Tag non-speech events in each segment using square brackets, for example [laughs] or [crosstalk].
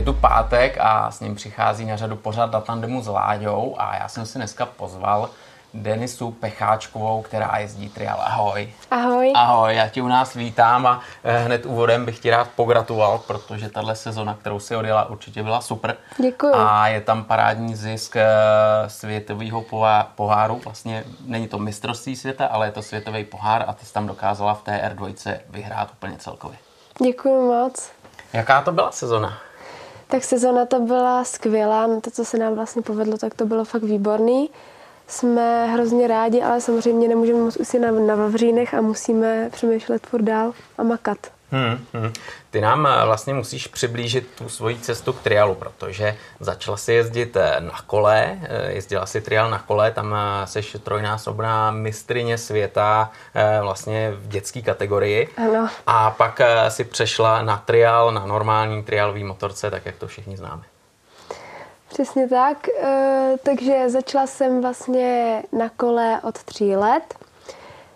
Je tu pátek a s ním přichází na řadu pořád na tandemu s Láďou a já jsem si dneska pozval Denisu Pecháčkovou, která jezdí trial. Ahoj. Ahoj. Ahoj, já tě u nás vítám a eh, hned úvodem bych ti rád pogratuloval, protože tahle sezona, kterou si odjela, určitě byla super. Děkuji. A je tam parádní zisk eh, světového poháru. Vlastně není to mistrovství světa, ale je to světový pohár a ty jsi tam dokázala v té R2 vyhrát úplně celkově. Děkuji moc. Jaká to byla sezona? Tak sezona to byla skvělá, no to, co se nám vlastně povedlo, tak to bylo fakt výborný. Jsme hrozně rádi, ale samozřejmě nemůžeme moc usit na, na Vavřínech a musíme přemýšlet furt dál a makat. Hmm, hmm. Ty nám eh, vlastně musíš přiblížit tu svoji cestu k trialu, protože začala si jezdit eh, na kole, eh, jezdila si trial na kole, tam jsi trojnásobná mistrině světa vlastně v dětské kategorii. Ano. A pak si přešla na trial, na normální trialový motorce, tak jak to všichni známe. Přesně tak, takže začala jsem vlastně na kole od tří let.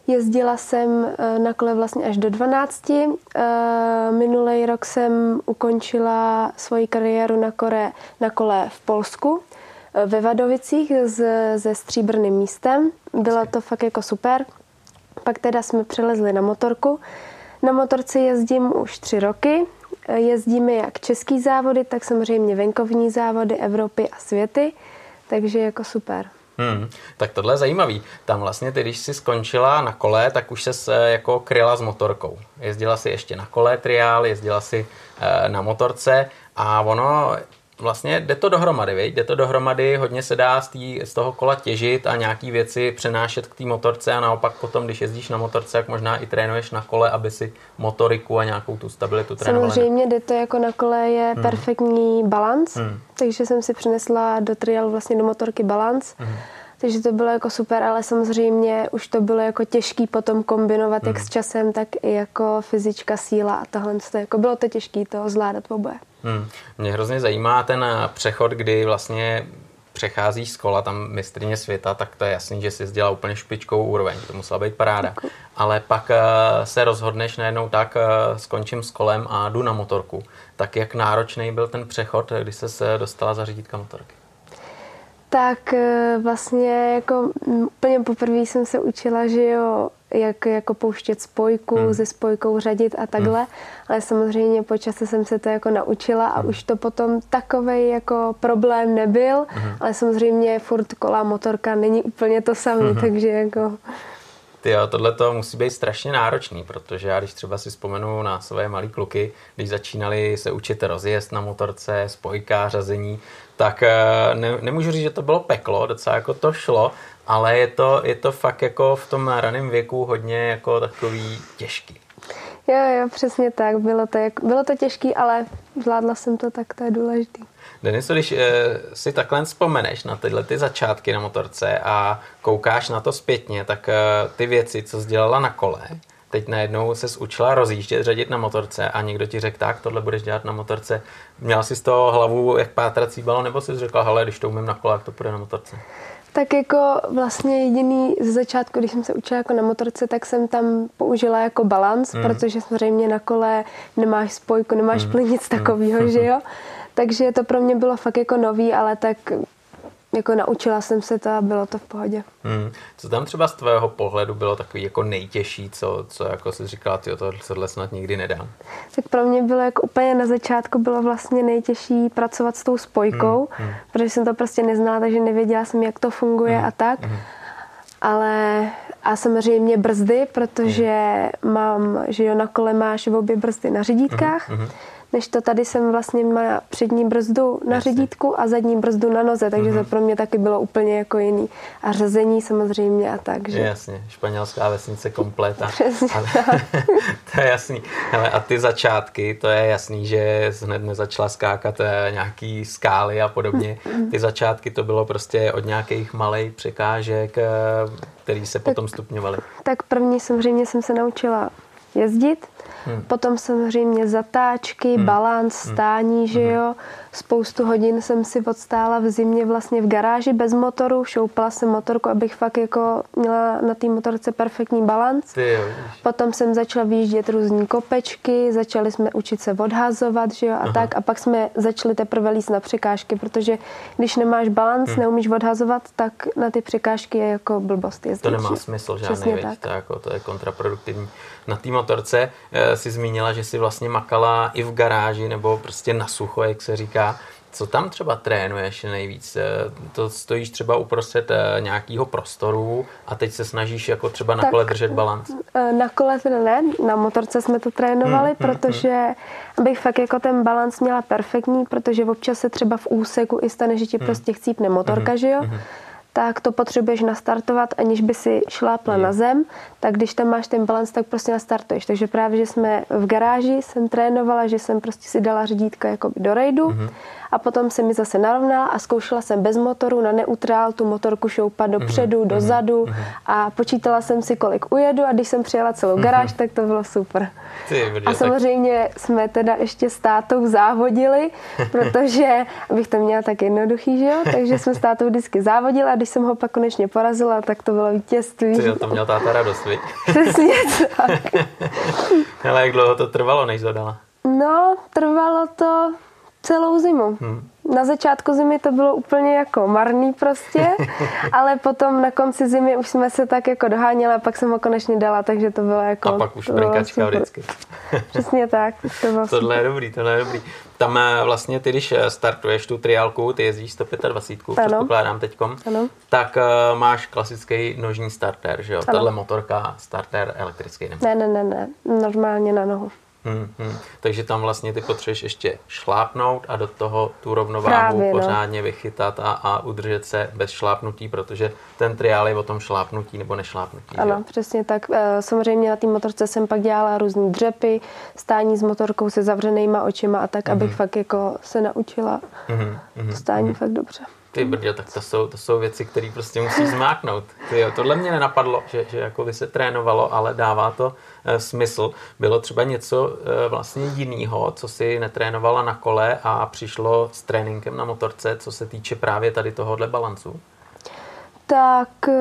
Jezdila jsem eh, na kole vlastně až do 12. Eh, Minulý rok jsem ukončila svoji kariéru na, kore, na kole v Polsku, eh, ve Vadovicích se stříbrným místem. Bylo to fakt jako super. Pak teda jsme přelezli na motorku. Na motorce jezdím už tři roky. Jezdíme jak český závody, tak samozřejmě venkovní závody Evropy a světy. Takže jako super. Hmm, tak tohle je zajímavý. Tam vlastně ty, když jsi skončila na kole, tak už se jako kryla s motorkou. Jezdila si ještě na kole triál, jezdila si e, na motorce a ono vlastně jde to dohromady, viď? jde to dohromady, hodně se dá z, tý, z toho kola těžit a nějaký věci přenášet k té motorce a naopak potom, když jezdíš na motorce, jak možná i trénuješ na kole, aby si motoriku a nějakou tu stabilitu trénovala. Samozřejmě jde to jako na kole je hmm. perfektní balans, hmm. takže jsem si přinesla do trial vlastně do motorky balans. Hmm. Takže to bylo jako super, ale samozřejmě už to bylo jako těžký potom kombinovat hmm. jak s časem, tak i jako fyzička, síla a tohle. Jako bylo to těžké to zvládat oboje. Hmm. Mě hrozně zajímá ten eh, přechod, kdy vlastně přecházíš z kola tam mistrině světa, tak to je jasný, že jsi dělal úplně špičkou úroveň, to musela být paráda. Děkuji. Ale pak uh, se rozhodneš najednou tak, uh, skončím s kolem a jdu na motorku. Tak jak náročný byl ten přechod, když se dostala za řídítka motorky? Tak vlastně jako úplně poprvé jsem se učila, že jo, jak jako pouštět spojku, hmm. se spojkou řadit a takhle, hmm. ale samozřejmě po čase jsem se to jako naučila a hmm. už to potom takový jako problém nebyl, hmm. ale samozřejmě furt kola motorka není úplně to samé, hmm. takže jako... Ty jo, tohle to musí být strašně náročný, protože já když třeba si vzpomenu na své malé kluky, když začínali se učit rozjezd na motorce, spojka, řazení, tak eh, ne, nemůžu říct, že to bylo peklo, docela jako to šlo, ale je to, je to fakt jako v tom raném věku hodně jako takový těžký. Jo, jo, přesně tak. Bylo to, jak, bylo to těžký, ale zvládla jsem to, tak to je důležitý. Denis, když e, si takhle vzpomeneš na tyhle ty začátky na motorce a koukáš na to zpětně, tak e, ty věci, co jsi dělala na kole, teď najednou se učila rozjíždět, řadit na motorce a někdo ti řekl, tak tohle budeš dělat na motorce. Měl jsi z toho hlavu jak pátrací balon, nebo jsi řekla, hele, když to umím na kole, jak to půjde na motorce? Tak jako vlastně jediný ze začátku, když jsem se učila jako na motorce, tak jsem tam použila jako balans, mm. protože samozřejmě na kole nemáš spojku, nemáš mm. plyn, nic mm. takového, že jo. [laughs] Takže to pro mě bylo fakt jako nový, ale tak jako naučila jsem se to a bylo to v pohodě. Hmm. Co tam třeba z tvého pohledu bylo takový jako nejtěžší, co, co jako jsi říkala, ty to, tohle snad nikdy nedám? Tak pro mě bylo jako úplně na začátku bylo vlastně nejtěžší pracovat s tou spojkou, hmm. Hmm. protože jsem to prostě neznala, takže nevěděla jsem, jak to funguje hmm. a tak. Hmm. Ale a samozřejmě brzdy, protože hmm. mám, že jo, na kole máš v obě brzdy na řidítkách. Hmm. Hmm než to tady jsem vlastně má přední brzdu na Jasně. řidítku a zadní brzdu na noze, takže mm-hmm. to pro mě taky bylo úplně jako jiný. A řezení samozřejmě a tak. Že? Jasně, španělská vesnice kompleta. Přesně [laughs] to je jasný. Hele, a ty začátky, to je jasný, že hned nezačala skákat eh, nějaký skály a podobně. Mm-hmm. Ty začátky to bylo prostě od nějakých malých překážek, eh, který se tak, potom stupňovaly. Tak první samozřejmě jsem se naučila jezdit. Hmm. Potom samozřejmě zatáčky, hmm. balans, hmm. stání, že hmm. jo. Spoustu hodin jsem si odstála v zimě vlastně v garáži bez motoru, šoupala jsem motorku, abych fakt jako měla na té motorce perfektní balans. Potom jsem začala vyjíždět různý kopečky, začali jsme učit se odhazovat, že jo, a Aha. tak. A pak jsme začali teprve líst na překážky, protože když nemáš balans, hmm. neumíš odhazovat, tak na ty překážky je jako blbost jezdit. To nemá smysl žádný, tak. To, jako, to je kontraproduktivní. Na té motorce e, si zmínila, že si vlastně makala i v garáži nebo prostě na sucho, jak se říká. Co tam třeba trénuješ nejvíc? Eh, to stojíš třeba uprostřed eh, nějakého prostoru a teď se snažíš jako třeba na tak, kole držet balans? Na kole teda ne, na motorce jsme to trénovali, hmm, hmm protože hmm. abych fakt jako ten balans měla perfektní, protože občas se třeba v úseku i stane, že ti hmm. prostě chcípne motorka, hmm, že jo? Hmm tak to potřebuješ nastartovat, aniž by si šlápla na zem, tak když tam máš ten balans, tak prostě nastartuješ. Takže právě, že jsme v garáži, jsem trénovala, že jsem prostě si dala řídítka jako do rejdu mm-hmm a potom se mi zase narovnala a zkoušela jsem bez motoru na neutrál tu motorku šoupat dopředu, mm-hmm. dozadu mm-hmm. a počítala jsem si, kolik ujedu a když jsem přijela celou garáž, mm-hmm. tak to bylo super. Ty, a samozřejmě tak... jsme teda ještě s tátou závodili, [laughs] protože, abych to měla tak jednoduchý, že jo, takže jsme s tátou vždycky závodili a když jsem ho pak konečně porazila, tak to bylo vítězství. Ty to měl táta radost, viď? [laughs] Přesně tak. [laughs] Ale jak dlouho to trvalo, než zadala? No, trvalo to celou zimu. Hmm. Na začátku zimy to bylo úplně jako marný prostě, [laughs] ale potom na konci zimy už jsme se tak jako doháněli a pak jsem ho konečně dala, takže to bylo jako... A pak už brnkačka vždycky. [laughs] Přesně tak. To bylo tohle je dobrý, tohle je dobrý. Tam eh, vlastně ty, když eh, startuješ tu triálku, ty jezdíš 125, ano. předpokládám teďkom, ano. tak uh, máš klasický nožní starter, že jo? Tahle motorka, starter elektrický nebo? Ne, ne, ne, ne, normálně na nohu. Hmm, hmm. Takže tam vlastně ty potřebuješ ještě šlápnout a do toho tu rovnováhu Právě, no. pořádně no. vychytat a, a udržet se bez šlápnutí, protože ten triál je o tom šlápnutí nebo nešlápnutí. Ano, že? přesně tak. Eh, samozřejmě na té motorce jsem pak dělala různý dřepy, stání s motorkou se zavřenýma očima a tak, mm-hmm. abych fakt jako se naučila mm-hmm. stání mm-hmm. fakt dobře. Ty brdě, tak to jsou, to jsou věci, které prostě musí zmáknout. Ty jo, tohle mě nenapadlo, že, že jako by se trénovalo, ale dává to e, smysl. Bylo třeba něco e, vlastně jiného, co si netrénovala na kole a přišlo s tréninkem na motorce, co se týče právě tady tohohle balancu? Tak e,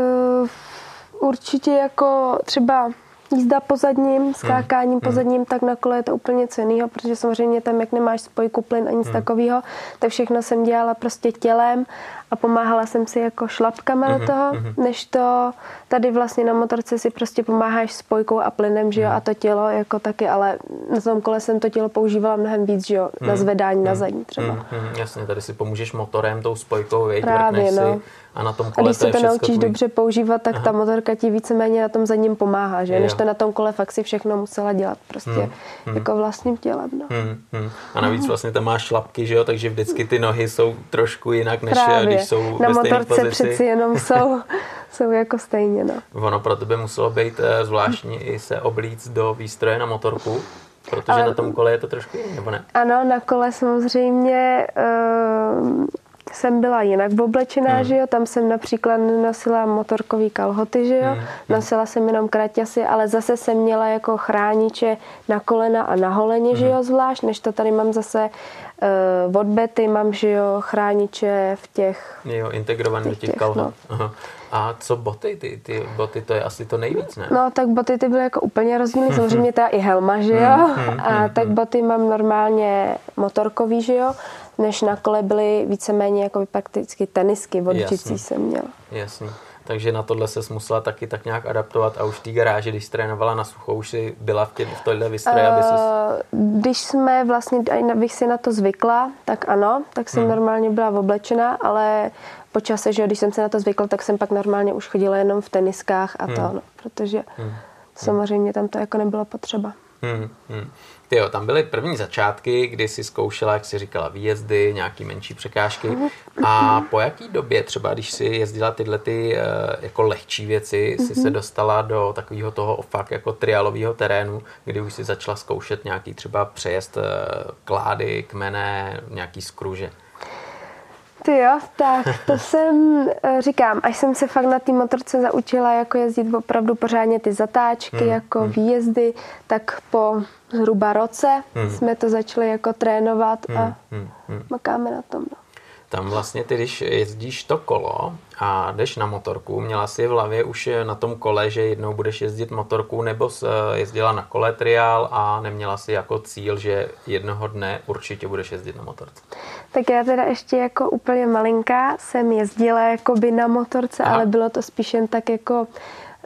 určitě jako třeba jízda po zadním, skákáním hmm. po zadním, tak na kole je to úplně co jiného, protože samozřejmě tam, jak nemáš spojku plyn a nic hmm. takového, tak všechno jsem dělala prostě tělem a pomáhala jsem si jako šlapkama hmm. do toho, hmm. než to tady vlastně na motorce si prostě pomáháš spojkou a plynem, že jo, hmm. a to tělo jako taky, ale na tom kole jsem to tělo používala mnohem víc, že jo, hmm. na zvedání hmm. na zadní třeba. Hmm. Hmm. Jasně, tady si pomůžeš motorem, tou spojkou, věď, Právě, no. si a na tom kole a když se to, to naučíš tvůj... dobře používat, tak Aha. ta motorka ti víceméně na tom zadním pomáhá, že? Jo. Než to na tom kole fakt si všechno musela dělat prostě hmm. Hmm. jako vlastním tělem. No. Hmm. Hmm. A navíc vlastně tam máš šlapky, že jo, takže vždycky ty nohy jsou trošku jinak, než Právě. když jsou Na motorce přeci jenom jsou, [laughs] jsou jako stejně, no. Ono pro tebe muselo být eh, zvláštní i se oblíct do výstroje na motorku, Protože Ale, na tom kole je to trošku jiné, nebo ne? Ano, na kole samozřejmě uh, jsem byla jinak oblečená, mm. že jo, tam jsem například nosila motorkový kalhoty, že jo, mm. nosila jsem jenom kraťasy, ale zase jsem měla jako chrániče na kolena a na holeně, mm. že jo, zvlášť, než to tady mám zase uh, od Betty, mám, že jo, chrániče v těch... Jo, integrovaný do těch, těch kalhot. No. Aha. A co boty? Ty, ty boty, to je asi to nejvíc, ne? No, tak boty ty byly jako úplně rozdílné, samozřejmě ta i helma, že jo? Hmm, hmm, a tak boty mám normálně motorkový, že jo? než na kole byly víceméně jako prakticky tenisky, vodčící jsem měla. Jasný. Takže na tohle se musela taky tak nějak adaptovat a už v té garáži, když trénovala na sucho, už si byla v, tě, v tohle vystroje, uh, aby ses... Když jsme vlastně, abych si na to zvykla, tak ano, tak jsem hmm. normálně byla oblečená, ale po čase, že když jsem se na to zvykla, tak jsem pak normálně už chodila jenom v teniskách a hmm. to, no, protože hmm. samozřejmě tam to jako nebylo potřeba. Hmm. Hmm. Ty jo, tam byly první začátky, kdy si zkoušela, jak si říkala, výjezdy, nějaký menší překážky. A po jaký době třeba, když si jezdila tyhle ty eh, jako lehčí věci, si se dostala do takového toho fakt jako trialového terénu, kdy už si začala zkoušet nějaký třeba přejezd eh, klády, kmene, nějaký skruže? Ty jo, tak to [laughs] jsem, eh, říkám, až jsem se fakt na té motorce zaučila jako jezdit opravdu pořádně ty zatáčky, hmm. jako hmm. výjezdy, tak po zhruba roce hmm. jsme to začali jako trénovat a hmm. Hmm. hmm. makáme na tom. No. Tam vlastně ty, když jezdíš to kolo a jdeš na motorku, měla si v hlavě už na tom kole, že jednou budeš jezdit motorku, nebo jezdila na kole triál a neměla si jako cíl, že jednoho dne určitě budeš jezdit na motorce? Tak já teda ještě jako úplně malinká jsem jezdila jako by na motorce, Aha. ale bylo to spíš jen tak jako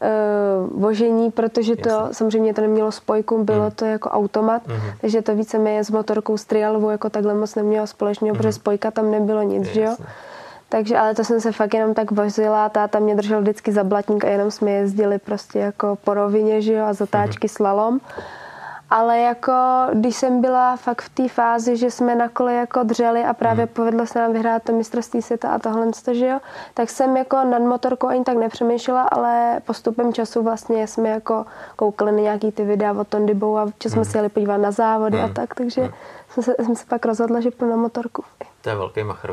uh, vožení, protože to Jasně. samozřejmě to nemělo spojku, bylo mm. to jako automat, mm. takže to víceméně s motorkou s trialovou jako takhle moc nemělo společného, mm. protože spojka tam nebylo nic, že jo. Takže, ale to jsem se fakt jenom tak vozila, táta mě držel vždycky za blatník a jenom jsme jezdili prostě jako po rovině, že jo, a zatáčky mm. slalom ale jako když jsem byla fakt v té fázi, že jsme na kole jako dřeli a právě hmm. povedlo se nám vyhrát to mistrovství světa a tohle, že jo, tak jsem jako nad motorkou ani tak nepřemýšlela, ale postupem času vlastně jsme jako koukali na nějaký ty videa od Tondy Bow a čas jsme hmm. si jeli podívat na závody hmm. a tak, takže hmm. jsem, se, jsem se pak rozhodla, že půjdu na motorku. To je velký machr,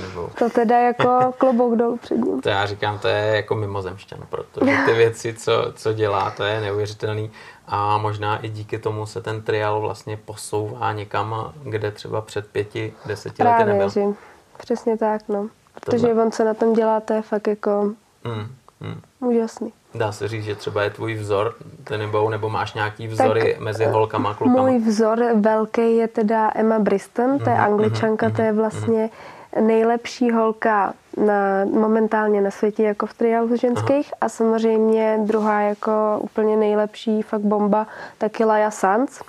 nebo... To teda jako klobouk dolů před ním. To já říkám, to je jako mimozemšťan, protože ty věci, co, co dělá, to je neuvěřitelný a možná i díky tomu se ten trial vlastně posouvá někam, kde třeba před pěti, deseti Právě, lety nebyl. Že, přesně tak, no. Protože Tohle. on, co na tom dělá, to je fakt jako mm, mm. úžasný. Dá se říct, že třeba je tvůj vzor, nebo, nebo máš nějaký vzory tak, mezi holkama a klukama? Můj vzor velký je teda Emma Briston, to je mm-hmm, angličanka, mm-hmm, to je vlastně mm-hmm nejlepší holka na, momentálně na světě jako v triálu ženských Aha. a samozřejmě druhá jako úplně nejlepší fakt bomba taky Laja Sanz,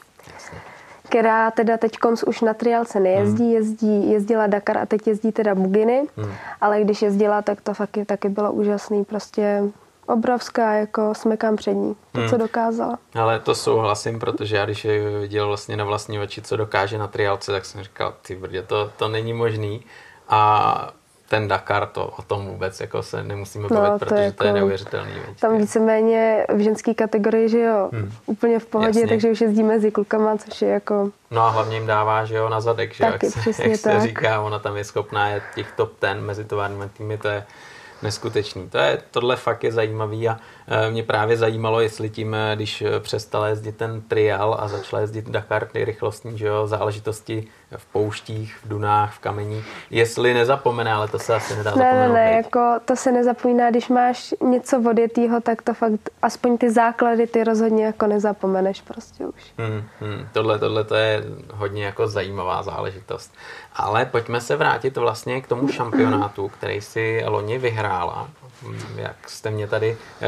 která teda teď konc už na triálce nejezdí, hmm. jezdí, jezdila Dakar a teď jezdí teda Buginy, hmm. ale když jezdila, tak to taky, taky bylo úžasný, prostě obrovská, jako smekám před ní, to, hmm. co dokázala. Ale to souhlasím, protože já když je viděl vlastně na vlastní oči, co dokáže na triálce, tak jsem říkal, ty brdě, to, to není možný. A ten Dakar, to o tom vůbec jako se nemusíme no, bavit, protože to je, jako, to je neuvěřitelný. Věc. Tam víceméně v ženské kategorii, že jo, hmm. úplně v pohodě, Jasně. takže už jezdí mezi klukama, což je jako... No a hlavně jim dává, že jo, na zadek, že Taky, jak, se, jak se říká, ona tam je schopná je těch top ten mezi továrními týmy, to je neskutečný. To je, tohle fakt je zajímavý a e, mě právě zajímalo, jestli tím, e, když e, přestal jezdit ten trial a začal jezdit Dakar, ty rychlostní že jo, záležitosti v pouštích, v dunách, v kamení, jestli nezapomene, ale to se asi nedá ne, zapomenout. Ne, ne, jako to se nezapomíná, když máš něco odjetýho, tak to fakt, aspoň ty základy ty rozhodně jako nezapomeneš prostě už. Hmm, hmm, tohle, tohle to je hodně jako zajímavá záležitost. Ale pojďme se vrátit vlastně k tomu šampionátu, který si loni vyhrála. Jak jste mě tady eh,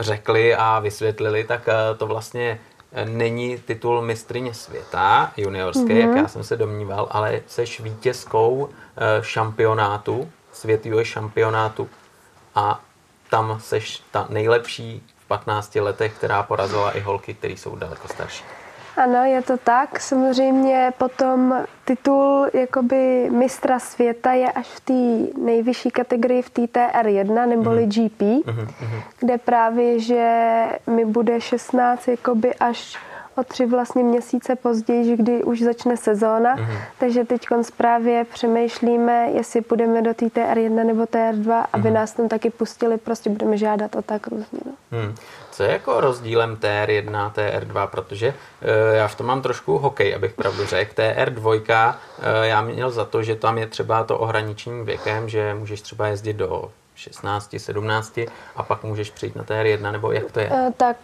řekli a vysvětlili, tak eh, to vlastně není titul mistrině světa juniorské, mm-hmm. jak já jsem se domníval, ale seš vítězkou eh, šampionátu, světového šampionátu a tam seš ta nejlepší v 15 letech, která porazila i holky, které jsou daleko starší. Ano, je to tak. Samozřejmě potom titul jakoby mistra světa je až v té nejvyšší kategorii v té TR1 neboli mm. GP, mm-hmm. kde právě, že mi bude 16 jakoby až o tři vlastně měsíce později, kdy už začne sezóna, mm-hmm. takže teď právě přemýšlíme, jestli půjdeme do té TR1 nebo TR2, aby mm-hmm. nás tam taky pustili, prostě budeme žádat o tak různě. No. Mm. Co je jako rozdílem TR1 a TR2, protože e, já v tom mám trošku hokej, abych pravdu řekl. TR2, e, já měl za to, že tam je třeba to ohraničení věkem, že můžeš třeba jezdit do 16, 17 a pak můžeš přijít na TR1, nebo jak to je? E, tak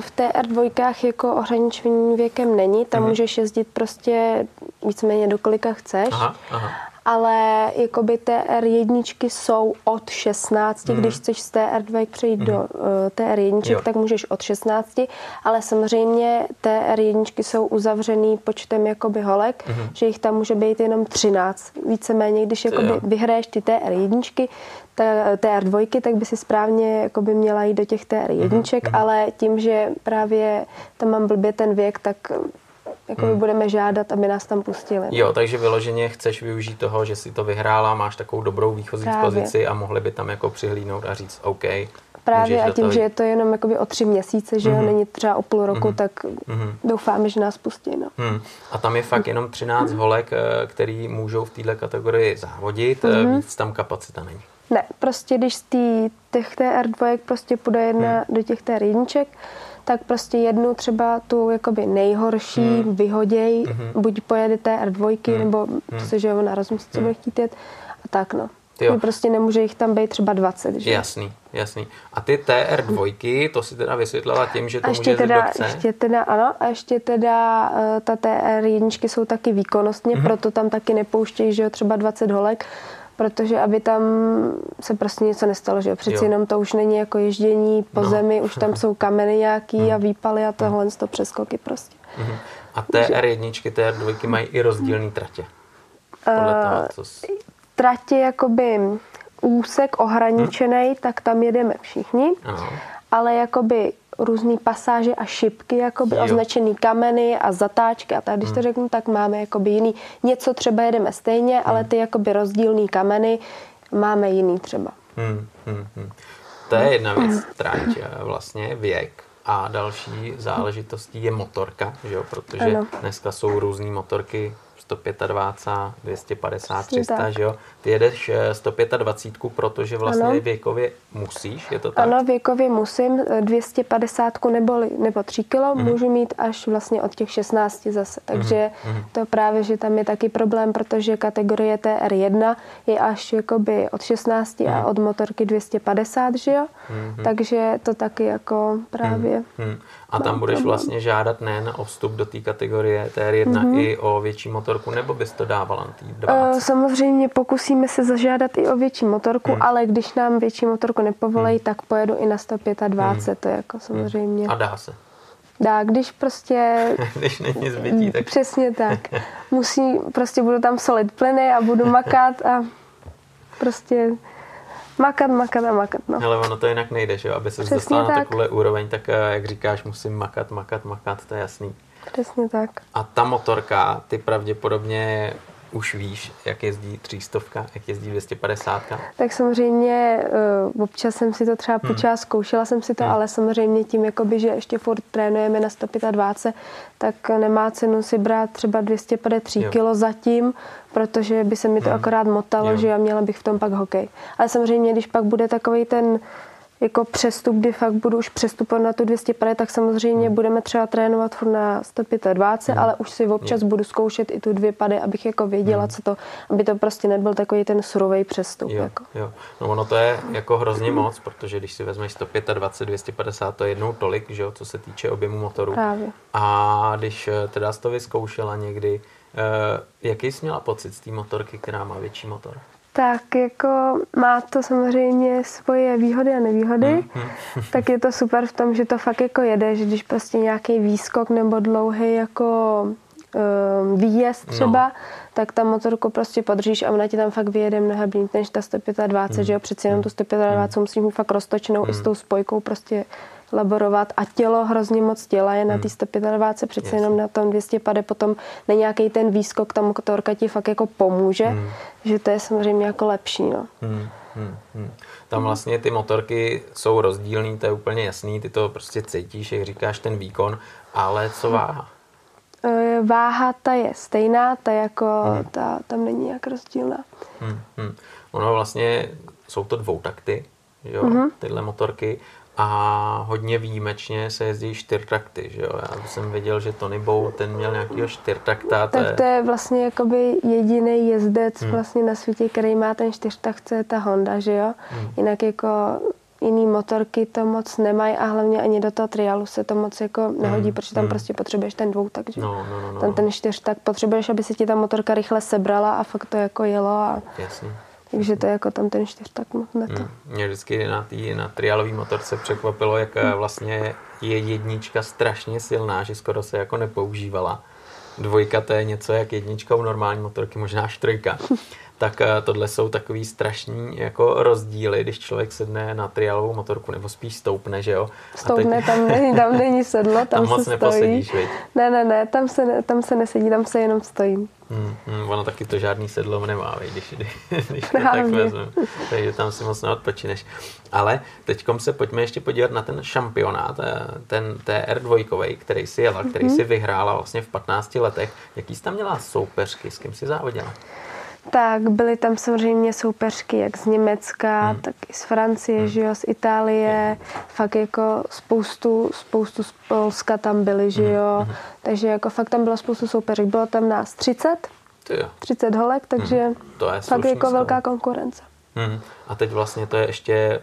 v TR2 jako ohraničení věkem není, tam mm-hmm. můžeš jezdit prostě víceméně do kolika chceš. Aha, aha ale jakoby TR1 jsou od 16, mm. když chceš z TR2 přejít mm. do uh, eh, TR1, jo. tak můžeš od 16, ale samozřejmě TR1 jsou uzavřený počtem jakoby holek, mm. že jich tam může být jenom 13. Víceméně, když jakoby vyhraješ ty TR1, TR2, tak by si správně jakoby měla jít do těch TR1, mm. ale tím, že právě tam mám blbě ten věk, tak jako hmm. budeme žádat, aby nás tam pustili. Jo, takže vyloženě chceš využít toho, že si to vyhrála, máš takovou dobrou výchozí Právě. pozici a mohli by tam jako přihlídnout a říct OK. právě a tím, toho že je to jenom jakoby o tři měsíce, že jo, Mhm. není třeba o půl roku, tak Mhm. doufáme, že nás pustí, no. Hmm. A tam je fakt jenom 13 holek, eh, který můžou v této kategorii závodit, Mhm. mm víc tam kapacita není. Ne, prostě když z těch TR2 prostě půjde jedna Hmm. do těch TR jedniček, tak prostě jednu třeba tu jakoby nejhorší Hmm. vyhoděj, Mhm. buď pojede TR2, Hmm. nebo Hmm. se, že ona rozmyslí, co bude chtít jet, a tak no. Jo. Prostě nemůže jich tam být třeba 20, že? Jasný, jasný. A ty TR2, to si teda vysvětlila tím, že to A může ještě jezdit teda, ještě teda, ano, a ještě teda uh, ta TR jedničky jsou taky výkonnostně, Mhm. proto tam taky nepouštějí, že jo, třeba 20 holek, protože aby tam se prostě něco nestalo, že jo. Přeci Jo. jenom to už není jako ježdění po No. zemi, už tam jsou kameny nějaký a výpaly a tohle to přeskoky prostě. Mhm. A TR1, TR2 mají i rozdílné tratě. Podle Eh, toho, co s... Tratě jakoby úsek ohraničený, Mhm. tak tam jedeme všichni. Ano. ale jakoby různý pasáže a šipky, jakoby Jo. označený kameny a zatáčky a tak, když Hmm. to řeknu, tak máme jakoby jiný. Něco třeba jedeme stejně, Hmm. ale ty jakoby rozdílný kameny máme jiný třeba. Hmm, hmm, hmm. To je jedna věc, trať, eh, vlastně věk. A další záležitostí je motorka, že jo? protože Ano. dneska jsou různé motorky 125, 250, Přesně 300, tak. že jo? Ty jedeš eh, 125, protože vlastně Ano. věkově musíš, je to tak? Ano, věkově musím eh, 250 nebo, nebo 3 kilo, Mhm. můžu mít až vlastně od těch 16 zase. Takže mhm. to právě, že tam je taky problém, protože kategorie TR1 je až jakoby od 16 a Mhm. od motorky 250, že jo? Mhm. Takže to taky jako právě... Hmm. A tam Mám budeš problém. vlastně žádat nejen o vstup do té kategorie TR1 Mhm. i o větší motorku, nebo bys to dávala na té Eh, 20? Samozřejmě pokusíme se zažádat i o větší motorku, Hmm. ale když nám větší motorku nepovolejí, tak pojedu i na 125, to je jako samozřejmě. A dá se. Dá, když prostě [laughs] Když není zbytí, tak Přesně tak. [laughs] Musí, prostě budu tam solit plyny a budu makat a prostě makat, makat a makat, no. Ale ono to jinak nejde, že jo? Aby se Přesně dostala na tak. takovou úroveň, tak eh, jak říkáš, musím makat, makat, makat, to je jasný. Přesně tak. A ta motorka, ty pravděpodobně už víš, jak jezdí 300, jak jezdí 250. Tak samozřejmě uh, občas jsem si to třeba půjčila, zkoušela jsem si to, Hmm. ale samozřejmě tím, jakoby, že ještě furt trénujeme na 125, tak nemá cenu si brát třeba 253 Jo. kg zatím, protože by se mi to Hmm. akorát motalo, Jo. že já měla bych v tom pak hokej. Ale samozřejmě, když pak bude takový ten jako přestup, kdy fakt budu už přestupovat na tu 250, tak samozřejmě Hmm. budeme třeba trénovat furt na 125, ale už si občas Jo. budu zkoušet i tu dvě pady, abych jako věděla, co to, aby to prostě nebyl takový ten surový přestup. Jo, Jako. jo. No ono to je jako hrozně moc, protože když si vezmeš 125, 250, to je jednou tolik, že jo, co se týče objemu motoru. Právě. A když eh, teda jsi to vyzkoušela někdy, eh, jaký jsi měla pocit z té motorky, která má větší motor? Tak jako má to samozřejmě svoje výhody a nevýhody, Hmm, tak je to super v tom, že to fakt jako jede, že když prostě nějaký výskok nebo dlouhý jako um, výjezd třeba, No. tak ta motorku prostě podržíš a ona ti tam fakt vyjede mnohem líp než ta 125, Hmm. že jo, přeci jenom tu 125 musíš mít fakt roztočnou i s tou spojkou prostě laborovat a tělo hrozně moc těla je na té 125, přeci Jasně. jenom na tom 200 potom na nějaký ten výskok, ta motorka ti fakt jako pomůže, Hmm. že to je samozřejmě jako lepší, no. Hmm, hmm, hmm. Tam vlastně ty motorky jsou rozdílný, to je úplně jasný, ty to prostě cítíš, jak říkáš, ten výkon, ale co váha? E, Váha ta je stejná, ta jako, Hmm. ta tam není jak rozdílná. Hmm, hmm. Ono vlastně, jsou to dvoutakty, jo, Mhm. tyhle motorky, a hodně výjimečně se jezdí čtyřtakty, že jo. Já jsem věděl, že Tony Bow, ten měl nějakýho čtyřtakta, to Tak je... to je vlastně jakoby jediný jezdec Hmm. vlastně na světě, který má ten čtyřtakt, co je ta Honda, že jo. Hmm. Jinak jako jiný motorky to moc nemají a hlavně ani do toho trialu se to moc jako nehodí, Hmm, protože tam hmm. prostě potřebuješ ten dvoutak, že? No, no, no, no. Tam ten čtyřtak potřebuješ, aby se ti ta motorka rychle sebrala a fakt to jako jelo a Jasně. Takže to je jako tam ten čtyřtak moc na to. Hmm. Mě vždycky na, tý, na trialový motorce překvapilo, jak eh, vlastně je jednička strašně silná, že skoro se jako nepoužívala. Dvojka to je něco jak jednička u normální motorky, možná až trojka. Tak eh, tohle jsou takový strašní jako rozdíly, když člověk sedne na triálovou motorku, nebo spíš stoupne, že jo? Stoupne, teď... tam, není, tam není sedlo, [laughs] tam, tam se moc stojí. viď? Ne, ne, ne, tam se, tam se nesedí, tam se jenom stojí. Hmm, hmm, ono taky to žádný sedlo nemá, když, když to tak vezmu. Takže tam si moc neodpočineš. Ale teď se pojďme ještě podívat na ten šampionát, eh, ten TR2, který si jela, který mm-hmm. si vyhrála vlastně v 15 letech. Jaký jsi tam měla soupeřky, s kým si závodila? Tak byly tam samozřejmě soupeřky jak z Německa, hmm. tak i z Francie, hmm. že jo, z Itálie, hmm. fakt jako spoustu, spoustu z Polska tam byly, že hmm. jo, hmm. takže jako fakt tam bylo spoustu soupeřek, bylo tam nás 30, 30 holek, takže hmm. to je fakt jako stav. velká konkurence. Hmm. A teď vlastně to je ještě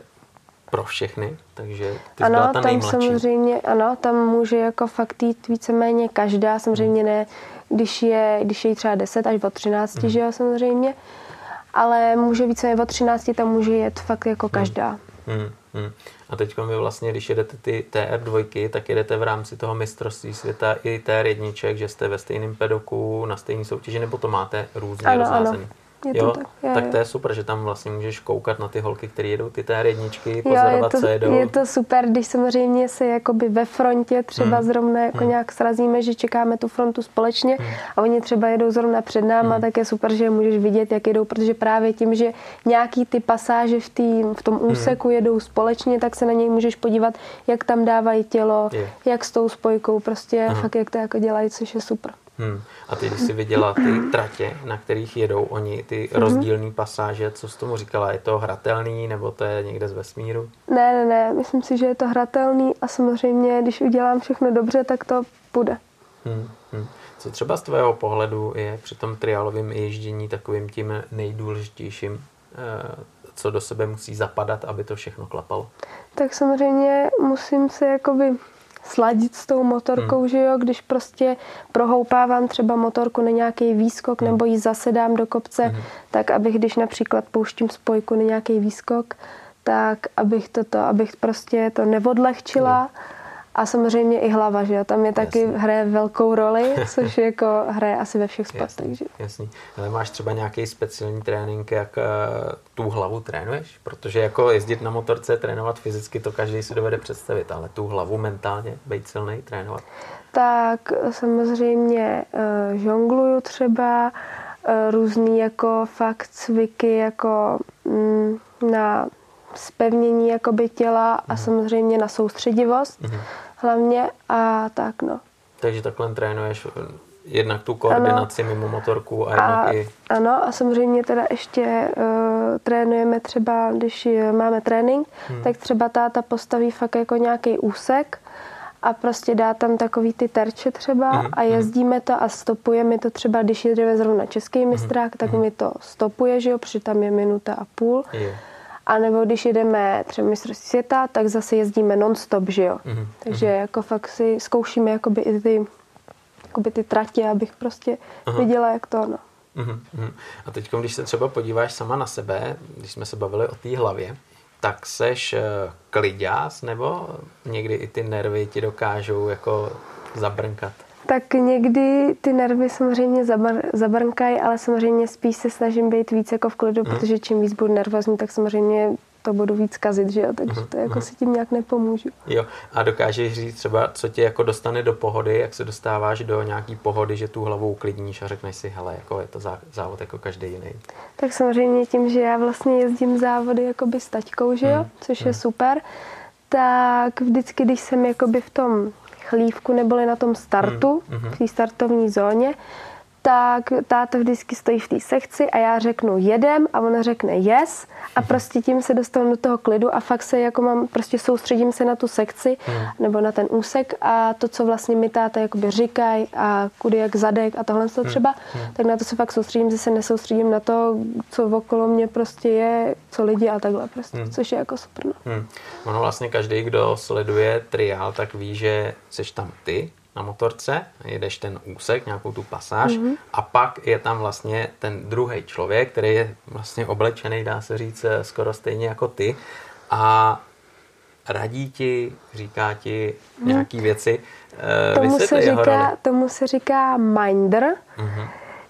pro všechny, takže ty ano, byla ta tam nejmladší. samozřejmě, ano, tam může jako fakt jít víceméně každá, samozřejmě ne když je, když je třeba 10 až od 13, mm. že jo, samozřejmě. Ale může více od 13, tam může jet fakt jako mhm. každá. Mm. Mm. A teď vy vlastně, když jedete ty TR2, tak jedete v rámci toho mistrovství světa i TR1, že jste ve stejném pedoku, na stejné soutěži, nebo to máte různě ano, rozházený? Ano. Je jo, to tak, jo, tak to je super, že tam vlastně můžeš koukat na ty holky, které jedou ty té jedničky, pozorovat, jo, je to, co jedou. Je to super, když samozřejmě se jakoby ve frontě třeba hmm. zrovna jako hmm. nějak srazíme, že čekáme tu frontu společně hmm. a oni třeba jedou zrovna před náma, hmm. tak je super, že je můžeš vidět, jak jedou, protože právě tím, že nějaký ty pasáže v, tý, v tom hmm. úseku hmm. jedou společně, tak se na něj můžeš podívat, jak tam dávají tělo, je. jak s tou spojkou, prostě hmm. fakt jak to jako dělají, což je super. Hmm. A ty, když jsi viděla ty tratě, na kterých jedou oni, ty mm-hmm. rozdílné pasáže, co jsi tomu říkala? Je to hratelný nebo to je někde z vesmíru? Ne, ne, ne. Myslím si, že je to hratelný a samozřejmě, když udělám všechno dobře, tak to půjde. Hmm, hmm. Co třeba z tvého pohledu je při tom triálovém ježdění takovým tím nejdůležitějším, eh, co do sebe musí zapadat, aby to všechno klapalo? Tak samozřejmě musím se jakoby sladit s tou motorkou, hmm. že jo, když prostě prohoupávám třeba motorku na nějaký výskok hmm. nebo ji zasedám do kopce, hmm. tak abych, když například pouštím spojku na nějaký výskok, tak abych toto, abych prostě to neodlehčila, hmm a samozřejmě i hlava, že jo? Tam je taky jasný. hraje velkou roli, [laughs] což jako hraje asi ve všech sportech. Jasný, jasný. Ale máš třeba nějaký speciální trénink, jak uh, tu hlavu trénuješ? Protože jako jezdit na motorce, trénovat fyzicky, to každý si dovede představit, ale tu hlavu mentálně, být silný, trénovat? Tak samozřejmě uh, žongluju třeba, uh, různý jako fakt cviky jako mm, na spevnění jakoby těla a mm. samozřejmě na soustředivost mm. Hlavně a tak no. Takže takhle trénuješ eh, jednak tu koordinaci ano. mimo motorku a jednak a, i... Ano a samozřejmě teda ještě uh, trénujeme třeba, když máme trénink, hmm. tak třeba táta postaví fakt jako nějaký úsek a prostě dá tam takový ty terče třeba hmm. a jezdíme to a stopujeme to třeba, když jedeme zrovna český mistrák, hmm. tak hmm. mi to stopuje, že jo, protože tam je minuta a půl. Yeah. A nebo když jedeme třeba mistrovství světa, tak zase jezdíme non-stop, že jo. Mm-hmm. Takže mm-hmm. jako fakt si zkoušíme jakoby i ty, jakoby ty tratě, abych prostě Aha. viděla, jak to, no. Mm-hmm. A teď, když se třeba podíváš sama na sebe, když jsme se bavili o té hlavě, tak seš uh, kliďás, nebo někdy i ty nervy ti dokážou jako zabrnkat? Tak někdy ty nervy samozřejmě zabr, zabrnkají, ale samozřejmě spíš se snažím být víc jako v klidu, mm. protože čím víc budu nervózní, tak samozřejmě to budu víc kazit, že jo? Takže to jako mm. si tím nějak nepomůžu. Jo, a dokážeš říct třeba, co tě jako dostane do pohody, jak se dostáváš do nějaký pohody, že tu hlavu uklidníš a řekneš si, hele, jako je to závod jako každý jiný. Tak samozřejmě tím, že já vlastně jezdím závody jakoby s taťkou, že jo? Mm. Což mm. je super, tak vždycky, když jsem jakoby v tom chlívku neboli na tom startu, mm-hmm. v té startovní zóně, tak táta vždycky stojí v té sekci a já řeknu jedem a ona řekne yes a prostě tím se dostanu do toho klidu a fakt se jako mám, prostě soustředím se na tu sekci hmm. nebo na ten úsek a to, co vlastně mi táta jakoby říkají a kudy jak zadek a tohle to třeba, hmm. tak na to se fakt soustředím, že se nesoustředím na to, co okolo mě prostě je, co lidi a takhle prostě, hmm. což je jako super. No. Hmm. Ono vlastně každý, kdo sleduje triál, tak ví, že jsi tam ty, na motorce, jedeš ten úsek, nějakou tu pasáž mm-hmm. a pak je tam vlastně ten druhý člověk, který je vlastně oblečený, dá se říct, eh, skoro stejně jako ty a radí ti, říká ti mm. nějaký věci. Uh, tomu, se říká, tomu se říká minder. Mm-hmm.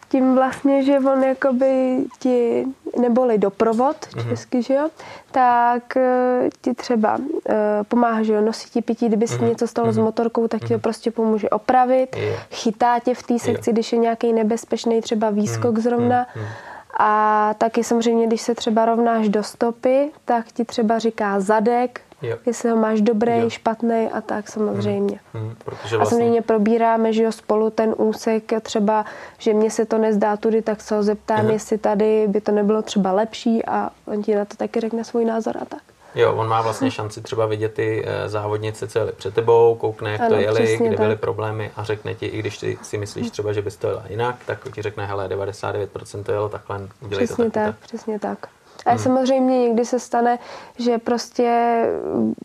Tím vlastně, že on jakoby ti, neboli doprovod mm-hmm. česky, že jo, tak uh, ti třeba uh, pomáhá, že jo, nosí ti pití, kdyby se mm-hmm. něco stalo mm-hmm. s mhm. motorkou, tak ti mm-hmm. ho prostě pomůže opravit, yeah. chytá tě v té sekci, yeah. když je nějaký nebezpečný třeba výskok mm-hmm. zrovna. Mm-hmm. A taky samozřejmě, když se třeba rovnáš do stopy, tak ti třeba říká zadek, Jo. Jestli ho máš dobrý, jo. špatný a tak samozřejmě. Hmm. Hmm. Protože vlastně... A samozřejmě probíráme, že jo, spolu ten úsek, třeba, že mně se to nezdá tudy, tak se ho zeptám, hmm. jestli tady by to nebylo třeba lepší a on ti na to taky řekne svůj názor a tak. Jo, on má vlastně šanci třeba vidět ty eh, závodnice, co jeli před tebou, koukne, jak ano, to jeli, kde tak. byly problémy a řekne ti, i když ty si myslíš třeba, že bys to jela jinak, tak ti řekne, hele, 99% to jelo takhle, udělej přesně to tak, tak. Přesně tak. A hmm. samozřejmě někdy se stane, že prostě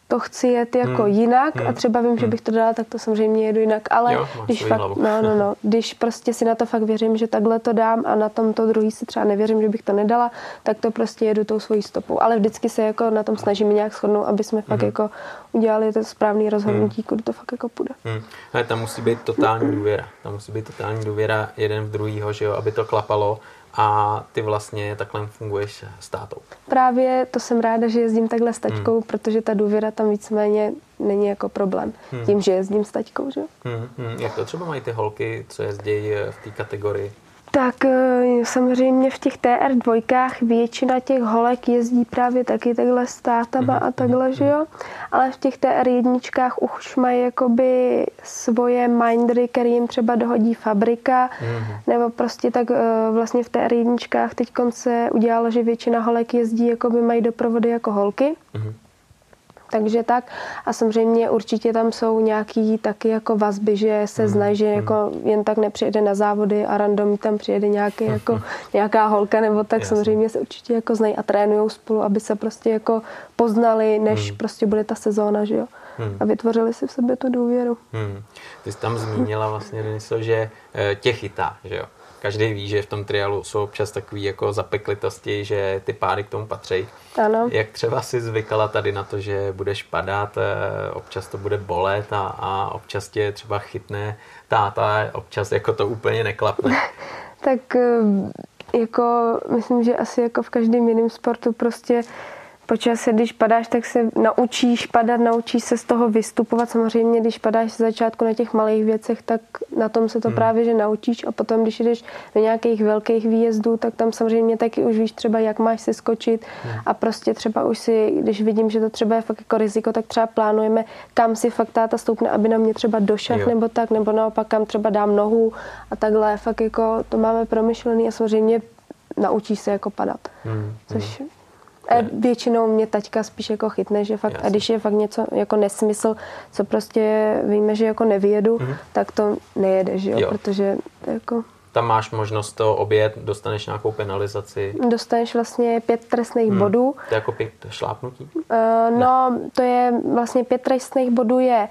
to chci jet jako hmm. jinak hmm. a třeba vím, že hmm. bych to dala, tak to samozřejmě jedu jinak, ale jo, když fakt, no, no, no, [laughs] když prostě si na to fakt věřím, že takhle to dám a na tom to druhý si třeba nevěřím, že bych to nedala, tak to prostě jedu tou svojí stopou. Ale vždycky se jako na tom snažíme nějak shodnout, aby jsme fakt hmm. jako udělali to správné rozhodnutí, hmm. kudy to fakt jako půjde. Hmm. Ale tam musí být totální důvěra. Tam musí být totální důvěra jeden v druhýho, že jo, aby to klapalo a ty vlastně takhle funguješ s tátou. Právě to jsem ráda, že jezdím takhle s taťkou, hmm. protože ta důvěra tam víceméně není jako problém. Hmm. Tím, že jezdím s taťkou, že? Hmm. Hmm. Jak to třeba mají ty holky, co jezdí v té kategorii? Tak eh, samozřejmě v těch TR dvojkách většina těch holek jezdí právě taky takhle s tátama a takhle, že jo. Ale v těch TR jedničkách už mají jakoby svoje mindry, které jim třeba dohodí fabrika, nebo prostě tak eh, vlastně v TR jedničkách teď se udělalo, že většina holek jezdí, jakoby mají doprovody jako holky takže tak. A samozřejmě určitě tam jsou nějaký taky jako vazby, že se hmm. znají, že jako jen tak nepřijede na závody a random tam přijede nějaký jako, [laughs] nějaká holka nebo tak Jasně. samozřejmě se určitě jako znají a trénují spolu, aby se prostě jako poznali, než hmm. prostě bude ta sezóna, že jo. Hmm. A vytvořili si v sobě tu důvěru. Hmm. Ty jsi tam zmínila vlastně, Deniso, že eh, tě chytá, že jo každý ví, že v tom trialu jsou občas takový jako zapeklitosti, že ty pády k tomu patří. Ano. Jak třeba si zvykala tady na to, že budeš padat, eh, občas to bude bolet a, a občas tě třeba chytne táta, občas jako to úplně neklapne. [laughs] tak eh, jako myslím, že asi jako v každém jiném sportu prostě Počas, když padáš, tak se naučíš padat, naučíš se z toho vystupovat. Samozřejmě, když padáš z začátku na těch malých věcech, tak na tom se to hmm. právě že naučíš. A potom, když jdeš do nějakých velkých výjezdů, tak tam samozřejmě taky už víš třeba, jak máš si skočit. Hmm. A prostě třeba už si, když vidím, že to třeba je fakt jako riziko, tak třeba plánujeme, kam si fakt táta stoupne, aby na mě třeba došel nebo tak, nebo naopak kam třeba dám nohu a takhle. Fakt jako to máme promyšlený a samozřejmě naučíš se jako padat. Hmm. Což hmm a většinou mě taťka spíš jako chytne, že fakt, Jasně. a když je fakt něco jako nesmysl, co prostě víme, že jako nevyjedu, mm-hmm. tak to nejede, že jo, jo. protože jako... Tam máš možnost to obět, dostaneš nějakou penalizaci. Dostaneš vlastně pět trestných hmm. bodů. To je jako pět šlápnutí? Uh, no, ne. to je vlastně pět trestných bodů je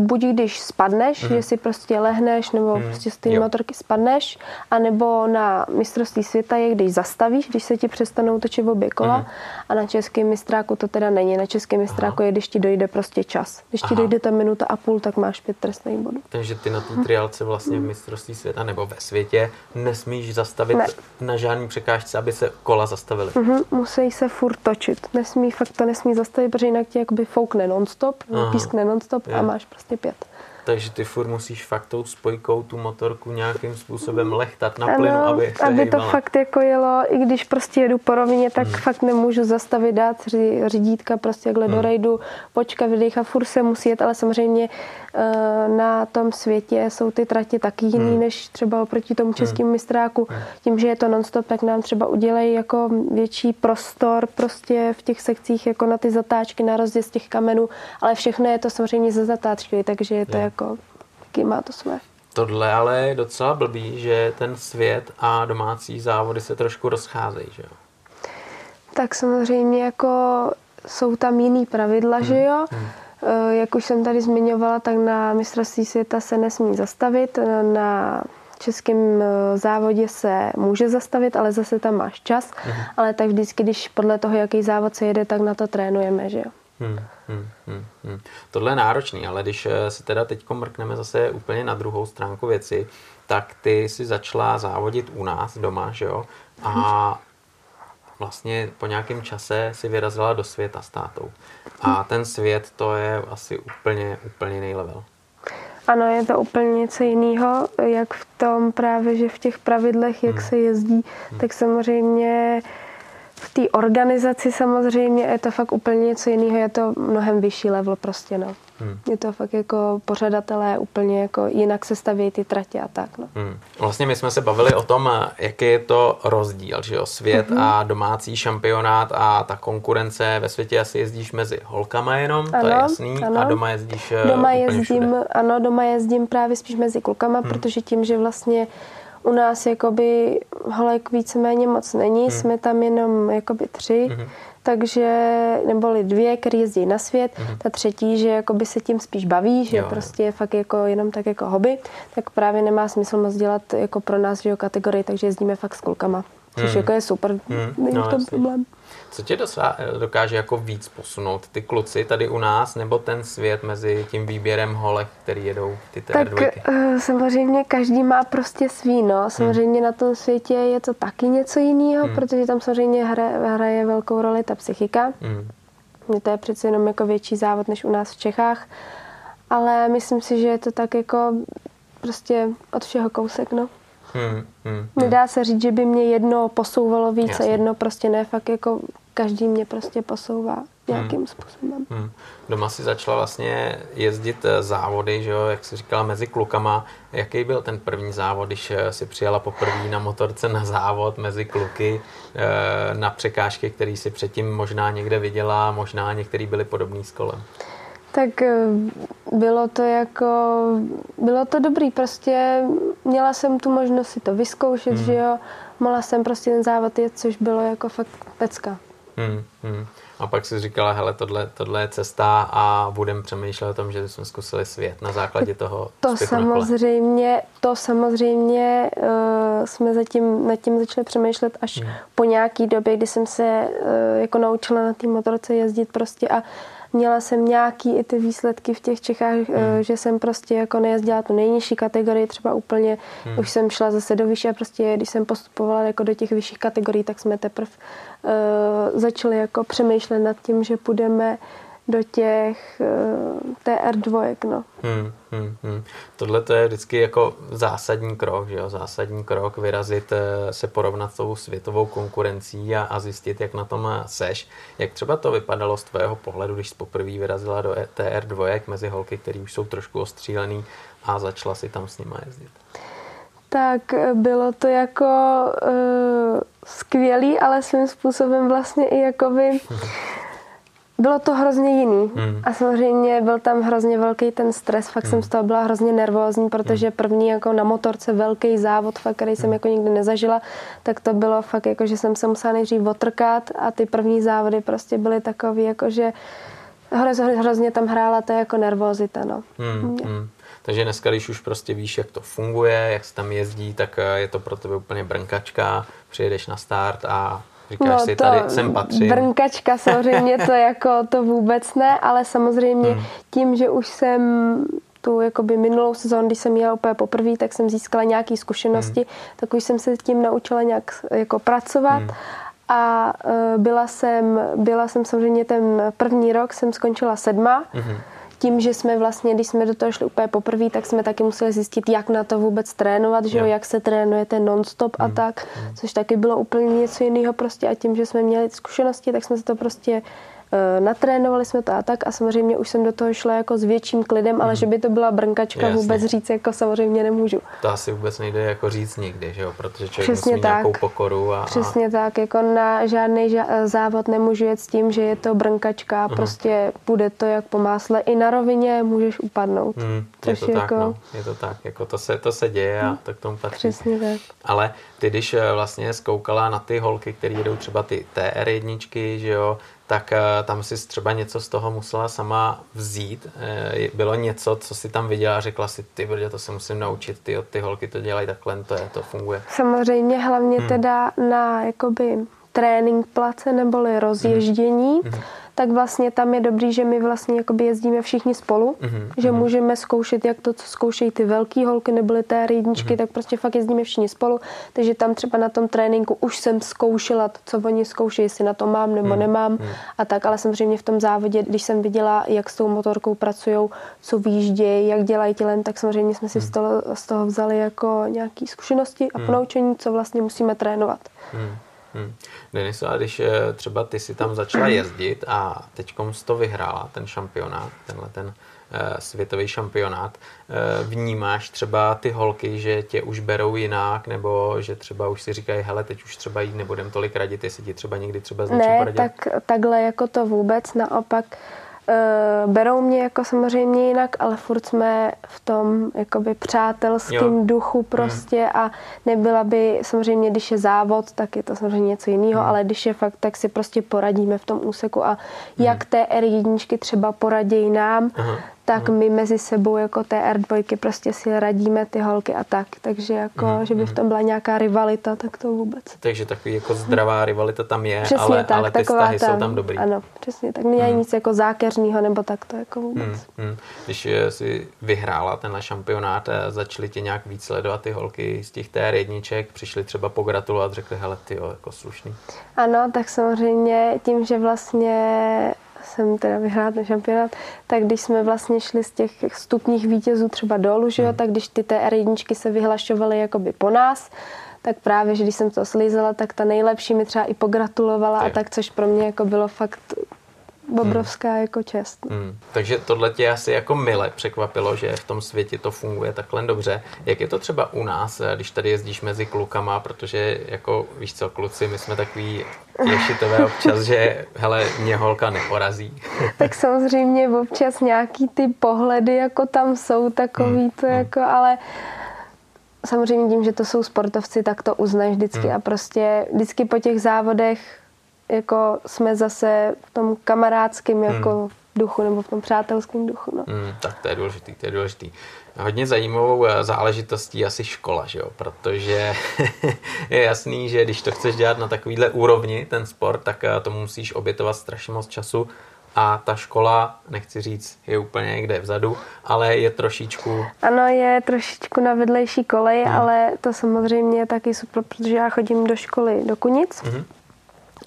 buď když spadneš, mm-hmm. že si prostě lehneš nebo mm-hmm. prostě z té motorky spadneš, anebo na mistrovství světa je, když zastavíš, když se ti přestanou točit obě kola mm-hmm. a na českém mistráku to teda není. Na českém mistráku Aha. je, když ti dojde prostě čas. Když Aha. ti dojde ta minuta a půl, tak máš pět trestných bodů. Takže ty na té triálce vlastně v mistrovství světa nebo ve světě nesmíš zastavit ne. na žádný překážce, aby se kola zastavily. Mm-hmm. Musí se furt točit. Nesmí, fakt to nesmí zastavit, protože jinak ti jakoby foukne nonstop, pískne nonstop a máš prostě prostě pět. Takže ty furt musíš fakt tou spojkou tu motorku nějakým způsobem lechtat na plynu, ano, aby se aby to fakt jako jelo, i když prostě jedu po rovině, tak hmm. fakt nemůžu zastavit, dát řídítka prostě jakhle hmm. do rejdu, počkat, vydechat, furt se musí jet, ale samozřejmě Eh, na tom světě jsou ty trati taky jiný hmm. než třeba oproti tomu hmm. českému mistráku. Hmm. Tím, že je to nonstop, tak nám třeba udělají jako větší prostor prostě v těch sekcích jako na ty zatáčky, na rozjezd těch kamenů, ale všechno je to samozřejmě ze zatáčky, takže je to je. jako, taky má to své. Tohle ale je docela blbý, že ten svět a domácí závody se trošku rozcházejí, že jo? Tak samozřejmě jako jsou tam jiný pravidla, hmm. že jo? Hmm Eh, jak už jsem tady zmiňovala, tak na mistrovství světa se nesmí zastavit. Na českém eh, závodě se může zastavit, ale zase tam máš čas. Mhm. Ale tak vždycky, když podle toho, jaký závod se jede, tak na to trénujeme, že jo. Hmm, hmm, hmm, hmm. Tohle je náročný, ale když eh, se teda teď mrkneme zase úplně na druhou stránku věci, tak ty si začala závodit u nás doma, že jo? A vlastně po nějakém čase si vyrazila do světa s tátou. A ten svět to je asi úplně, úplně jiný level. Ano, je to úplně něco jiného, jak v tom právě, že v těch pravidlech, jak hmm. se jezdí, hmm. tak samozřejmě v té organizaci samozřejmě je to fakt úplně něco jiného, je to mnohem vyšší level prostě, no. Hmm. Je to fakt jako pořadatelé úplně jako jinak se staví ty tratě a tak. No. Hmm. Vlastně my jsme se bavili o tom, jaký je to rozdíl, že jo, svět hmm. a domácí šampionát a ta konkurence ve světě asi jezdíš mezi holkama jenom, ano, to je jasný, ano. a doma jezdíš eh, Doma jezdím, všude. ano, doma jezdím právě spíš mezi klukama, hmm. protože tím, že vlastně u nás jakoby holek víceméně moc není, hmm. jsme tam jenom jakoby tři, hmm takže, neboli dvě, které jezdí na svět, mm-hmm. ta třetí, že jakoby se tím spíš baví, že jo, prostě je fakt jako jenom tak jako hobby, tak právě nemá smysl moc dělat jako pro nás, že jo, kategorii, takže jezdíme fakt s klukama, což mm. jako je super, mm. není no, v tom jasný. problém. Co tě dokáže jako víc posunout? Ty kluci tady u nás nebo ten svět mezi tím výběrem holek, který jedou ty Tak uh, samozřejmě každý má prostě svý, no. Samozřejmě hmm. na tom světě je to taky něco jiného, hmm. protože tam samozřejmě hraje, hraje velkou roli ta psychika. Hmm. To je přece jenom jako větší závod než u nás v Čechách. Ale myslím si, že je to tak jako prostě od všeho kousek, no. Hmm, hmm, hmm. Nedá se říct, že by mě jedno posouvalo víc Jasně. a jedno prostě ne, fakt jako každý mě prostě posouvá nějakým hmm. způsobem. Hmm. Doma si začala vlastně jezdit eh, závody, že jo, jak jsi říkala, mezi klukama. Jaký byl ten první závod, když eh, si přijela poprvé na motorce na závod mezi kluky, eh, na překážky, které si předtím možná někde viděla, možná některý byly podobný s kolem? Tak bylo to jako, bylo to dobrý, prostě měla jsem tu možnost si to vyzkoušet, hmm. že jo, mohla jsem prostě ten závod jet, což bylo jako fakt pecka. Hmm, hmm. A pak si říkala, hele, tohle, tohle je cesta a budeme přemýšlet o tom, že jsme zkusili svět na základě toho To samozřejmě, to samozřejmě uh, jsme zatím nad tím začali přemýšlet až hmm. po nějaký době, kdy jsem se uh, jako naučila na té motorce jezdit prostě a Měla jsem nějaký i ty výsledky v těch Čechách, hmm. že jsem prostě jako nejezdila tu nejnižší kategorii, třeba úplně, hmm. už jsem šla zase do vyšší a prostě když jsem postupovala jako do těch vyšších kategorií, tak jsme teprve uh, začali jako přemýšlet nad tím, že půjdeme do těch uh, TR2. No. Hmm, hmm, hmm. Tohle to je vždycky jako zásadní krok, že jo? zásadní krok vyrazit, eh, se porovnat s tou světovou konkurencí a, a zjistit, jak na tom seš. Jak třeba to vypadalo z tvého pohledu, když jsi poprvé vyrazila do e TR2 mezi holky, které už jsou trošku ostřílený a začala si tam s nima jezdit? Tak eh, bylo to jako uh, skvělý, ale svým způsobem vlastně i jakoby [laughs] bylo to hrozně jiný hmm. a samozřejmě byl tam hrozně velký ten stres, fakt hmm. jsem z toho byla hrozně nervózní, protože hmm. první jako na motorce velký závod, fakt, který jsem hmm. jako nikdy nezažila, tak to bylo fakt jako, že jsem se musela nejdřív otrkat a ty první závody prostě byly takový jako, že hrozně, hrozně tam hrála ta jako nervózita, no. Hmm. Hmm. Takže dneska, když už prostě víš, jak to funguje, jak se tam jezdí, tak eh, je to pro tebe úplně brnkačka, přijedeš na start a Říkáš no si, to tady sem patří. Brnkačka samozřejmě [laughs] to jako to vůbec ne, ale samozřejmě hmm. tím, že už jsem tu jakoby minulou sezónu, když jsem jela úplně poprvé, tak jsem získala nějaké zkušenosti, hmm. tak už jsem se tím naučila nějak jako pracovat. Hmm. A uh, byla jsem, byla jsem samozřejmě ten první rok, jsem skončila sedma. Hmm tím, že jsme vlastně, když jsme do toho šli úplně poprvé, tak jsme taky museli zjistit, jak na to vůbec trénovat, že jo, jak se trénujete non-stop a mm. tak, což taky bylo úplně něco jiného prostě. A tím, že jsme měli zkušenosti, tak jsme se to prostě natrénovali jsme to a tak a samozřejmě už jsem do toho šla jako s větším klidem, ale mm. že by to byla brnkačka Jasně. vůbec říct, jako samozřejmě nemůžu. To asi vůbec nejde jako říct nikdy, že jo? protože člověk Přesně musí tak. nějakou pokoru. A, Přesně tak, jako na žádný ža- závod nemůžu jet s tím, že je to brnkačka, mm. prostě bude to jak po másle. I na rovině můžeš upadnout. Mm. Je to jako... tak, no. je to tak, jako to se, to se děje a mm. to k tomu patří. Přesně tak. Ale ty, když eh, vlastně zkoukala na ty holky, které jedou třeba ty TR1, že jo, tak eh, tam si třeba něco z toho musela sama vzít. Eh, bylo něco, co si tam viděla a řekla si, ty brdě, to se musím naučit, ty, ty holky to dělají takhle, to je, to funguje. Samozřejmě hlavně hmm. teda na jakoby trénink place neboli rozježdění, hmm. tak vlastně tam je dobrý, že my vlastně jakoby jezdíme všichni spolu, mm-hmm. že mm-hmm. můžeme zkoušet jak to, co zkoušejí ty velké holky nebo té jedničky, mm-hmm. tak prostě fakt jezdíme všichni spolu, takže tam třeba na tom tréninku už jsem zkoušela to, co oni zkoušejí, jestli na to mám nebo mm-hmm. nemám mm-hmm. a tak, ale samozřejmě v tom závodě, když jsem viděla, jak s tou motorkou pracují, co výjíždějí, jak dělají tělem, tak samozřejmě jsme si mm-hmm. z, toho, z toho vzali jako nějaké zkušenosti a mm-hmm. ponaučení, co vlastně musíme trénovat. Mm-hmm. Hmm. Deniso, a když eh, třeba ty si tam začala jezdit a teď to vyhrála, ten šampionát, tenhle ten uh, světový šampionát, uh, vnímáš třeba ty holky, že tě už berou jinak, nebo že třeba už si říkají, hele, teď už třeba jít nebudem tolik radit, jestli ti třeba někdy třeba z Ne, tak takhle jako to vůbec, naopak uh, Uh, berou mě jako samozřejmě jinak, ale furt jsme v tom jakoby přátelském jo. duchu mhm. prostě mm. a nebyla by, samozřejmě když je závod, tak je to samozřejmě něco jiného, mm. ale když je fakt, tak si prostě poradíme v tom úseku a mm. jak té R1 třeba poradějí nám, Aha tak hmm. my mezi sebou jako té R2 prostě si radíme ty holky a tak. Takže jako, hmm. že by v tom byla nějaká rivalita, tak to vůbec. Takže takový jako zdravá rivalita tam je, přesně ale, tak, ale ty vztahy tam, jsou tam dobrý. Ano, přesně tak. Není hmm. nic jako zákeřného nebo tak to jako vůbec. Hmm. Hmm. Když eh, si vyhrála tenhle šampionát, začaly tě nějak víc sledovat ty holky z těch TR jedniček, přišli třeba pogratulovat, řekli, hele ty jo, jako slušný. Ano, tak samozřejmě tím, že vlastně jsem teda vyhrála ten šampionát, tak když jsme vlastně šli z těch stupních vítězů třeba dolů, že jo, hmm. tak když ty TR jedničky se vyhlašovaly jakoby po nás, tak právě, že když jsem to slízela, tak ta nejlepší mi třeba i pogratulovala a tak, což pro mě jako bylo fakt obrovská hmm. jako čest. Hmm. Takže tohle tě asi jako mile překvapilo, že v tom světě to funguje takhle dobře. Jak je to třeba u nás, když tady jezdíš mezi klukama, protože jako víš co, kluci, my jsme takový ješitové občas, že hele, mě holka neporazí. [laughs] tak samozřejmě občas nějaký ty pohledy jako tam jsou takový hmm. to hmm. jako, ale samozřejmě tím, že to jsou sportovci, tak to uznáš vždycky hmm. a prostě vždycky po těch závodech jako jsme zase v tom kamarádském hmm. jako hmm. duchu nebo v tom přátelském duchu. No. Hmm, tak to je důležitý, to je důležitý. Hodně zajímavou eh, záležitostí asi škola, že jo? protože [laughs] je jasný, že když to chceš dělat na takovýhle úrovni, ten sport, tak eh, tomu musíš obětovat strašně moc času a ta škola, nechci říct, je úplně někde vzadu, ale je trošičku... Ano, je trošičku na vedlejší koleji, hmm. ale to samozřejmě je taky super, protože já chodím do školy do Kunic, hmm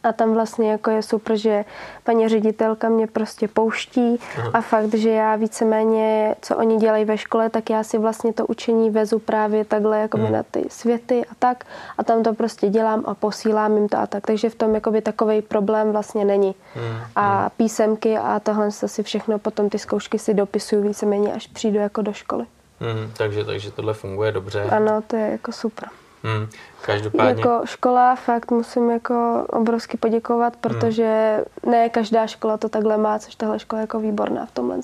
a tam vlastně jako je super, že paní ředitelka mě prostě pouští Aha. a fakt, že já víceméně, co oni dělají ve škole, tak já si vlastně to učení vezu právě takhle jako hmm. na ty světy a tak a tam to prostě dělám a posílám jim to a tak. Takže v tom jakoby takový problém vlastně není. Hmm. A písemky a tohle si všechno potom ty zkoušky si dopisuju víceméně, až přijdu jako do školy. Hmm, takže, takže tohle funguje dobře. Ano, to je jako super. Hmm, každopádně. Jako škola fakt musím jako obrovsky poděkovat, hmm. protože hmm. ne každá škola to takhle má, což tahle škola je jako výborná v tomhle.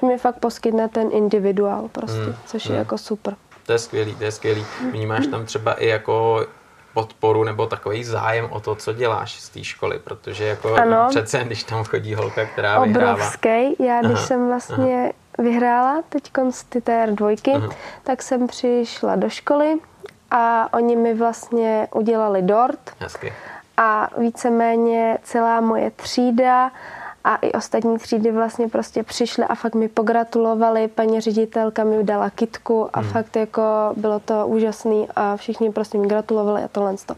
Že mi fakt poskytne ten individuál prostě, hmm. což hmm. je jako super. To je skvělý, to je skvělý. Vnímáš tam třeba i jako podporu nebo takový zájem o to, co děláš z té školy, protože jako ano. přece, když tam chodí holka, která Obrovský. vyhrává. Obrovský. Já když aha, jsem vlastně aha. vyhrála teď z ty TR2, aha. tak jsem přišla do školy, a oni mi vlastně udělali dort. Hezky. A víceméně celá moje třída a i ostatní třídy vlastně prostě přišly a fakt mi pogratulovali, paní ředitelka mi dala kitku a hmm. fakt jako bylo to úžasný a všichni prostě mi gratulovali a tohle to.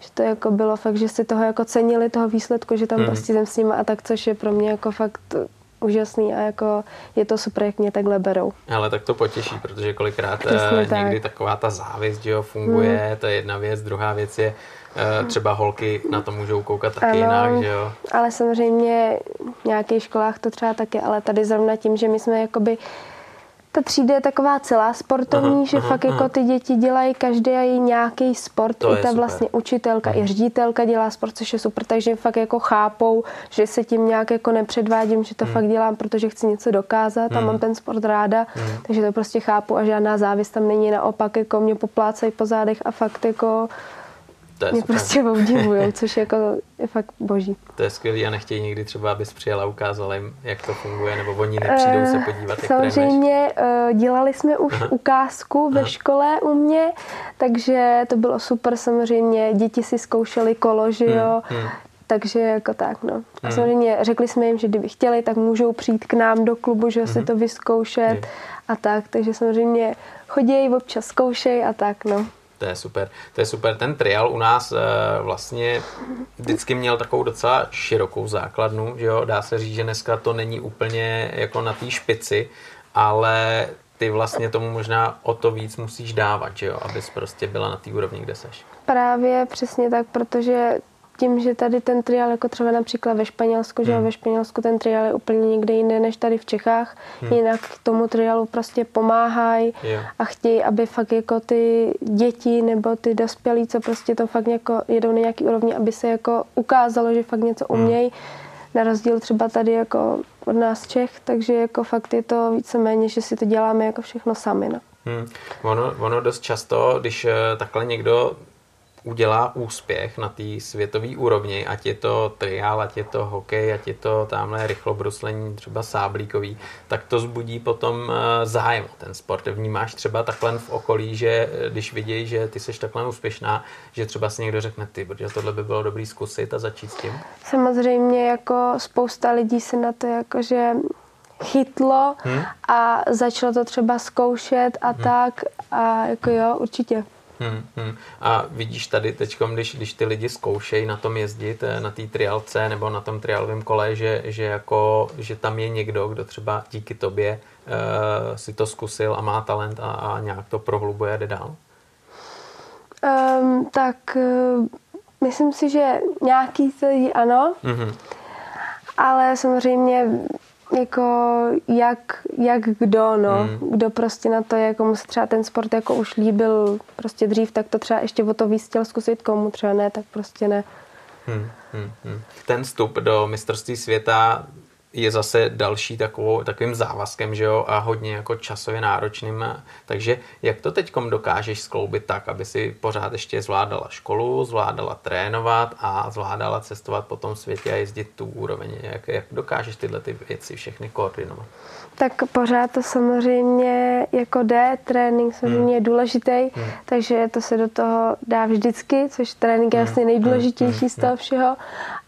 Že to jako bylo fakt, že si toho jako cenili, toho výsledku, že tam hmm. prostě jsem s nimi a tak, což je pro mě jako fakt úžasný a jako je to super, jak mě takhle berou. Ale tak to potěší, protože kolikrát Přesně eh, někdy tak. taková ta závist, že jo, funguje, hmm. to je jedna věc, druhá věc je, eh, třeba holky na to můžou koukat taky ano, jinak, že jo? Ale samozřejmě v nějakých školách to třeba taky, ale tady zrovna tím, že my jsme jakoby ta třída je taková celá sportovní, aha, že aha, fakt jako aha. jako ty děti dělají každý nějaký sport. To I ta super. vlastně učitelka aha. i ředitelka dělá sport, což je super, takže fakt jako chápou, že se tím nějak jako nepředvádím, že to hmm. fakt dělám, protože chci něco dokázat hmm. a mám ten sport ráda, hmm. takže to prostě chápu a žádná závist tam není, naopak jako mě poplácají po zádech a fakt jako to je mě super. prostě obdivují, což jako je fakt boží. To je skvělý a nechtějí někdy třeba, abys přijela a ukázala jim, jak to funguje, nebo oni nepřijdou uh, se podívat, jak Samozřejmě uh, dělali jsme už Aha. ukázku ve Aha. škole u mě, takže to bylo super samozřejmě, děti si zkoušely kolo, že jo, hmm. Hmm takže jako tak, no. A hmm. samozřejmě řekli jsme jim, že kdyby chtěli, tak můžou přijít k nám do klubu, že hmm. si to vyzkoušet je. a tak, takže samozřejmě chodí, občas zkoušej a tak, no. To je super. To je super. Ten trial u nás e, vlastně vždycky měl takovou docela širokou základnu, že jo? Dá se říct, že dneska to není úplně jako na té špici, ale ty vlastně tomu možná o to víc musíš dávat, že jo? Abys prostě byla na té úrovni, kde seš. Právě přesně tak, protože tím, že tady ten trial, jako třeba například ve Španělsku, hmm. že ve Španělsku ten trial je úplně někde jinde než tady v Čechách, hmm. jinak tomu trialu prostě pomáhají yeah. a chtějí, aby fakt jako ty děti nebo ty dospělí, co prostě to fakt jako jedou na nějaký úrovni, aby se jako ukázalo, že fakt něco hmm. umějí, hmm. na rozdíl třeba tady jako od nás Čech, takže jako fakt je to víceméně, že si to děláme jako všechno sami. No. Hmm. Ono, ono dost často, když eh, takhle někdo udělá úspěch na té světové úrovni, ať je to triál, ať je to hokej, ať je to tamhle rychlobruslení, třeba sáblíkový, tak to zbudí potom eh, zájem o ten sport. Vnímáš třeba takhle v okolí, že eh, když vidějí, že ty jsi takhle úspěšná, že třeba si někdo řekne, ty, protože tohle by bylo dobrý zkusit a začít s tím? Samozřejmě jako spousta lidí se na to jakože chytlo hmm? a začalo to třeba zkoušet a hmm. tak a jako jo, určitě. Hmm, hmm. A vidíš tady teď, když, když ty lidi zkoušejí na tom jezdit, eh, na té trialce nebo na tom trialovém kole, že, že, jako, že tam je někdo, kdo třeba díky tobě uh, si to zkusil a má talent a, a nějak to prohlubuje a jde dál? Um, tak uh, myslím si, že nějaký lidi ano, mm-hmm. ale samozřejmě jako jak, jak kdo, no. Mm. Kdo prostě na to, jako mu se třeba ten sport jako už líbil prostě dřív, tak to třeba ještě o to víc chtěl zkusit, komu třeba ne, tak prostě ne. Hmm, hmm, hmm. Ten vstup do mistrovství světa je zase další takovou, takovým závazkem, že jo, a hodně jako časově náročným. Takže jak to teď dokážeš skloubit tak, aby si pořád ještě zvládala školu, zvládala trénovat a zvládala cestovat po tom světě a jezdit tu úroveň? Jak, jak dokážeš tyhle ty věci všechny koordinovat? Tak pořád to samozřejmě jako jde, trénink samozřejmě hmm. je důležitý, hmm. takže to se do toho dá vždycky, což trénink je hmm. vlastně nejdůležitější hmm. z toho všeho.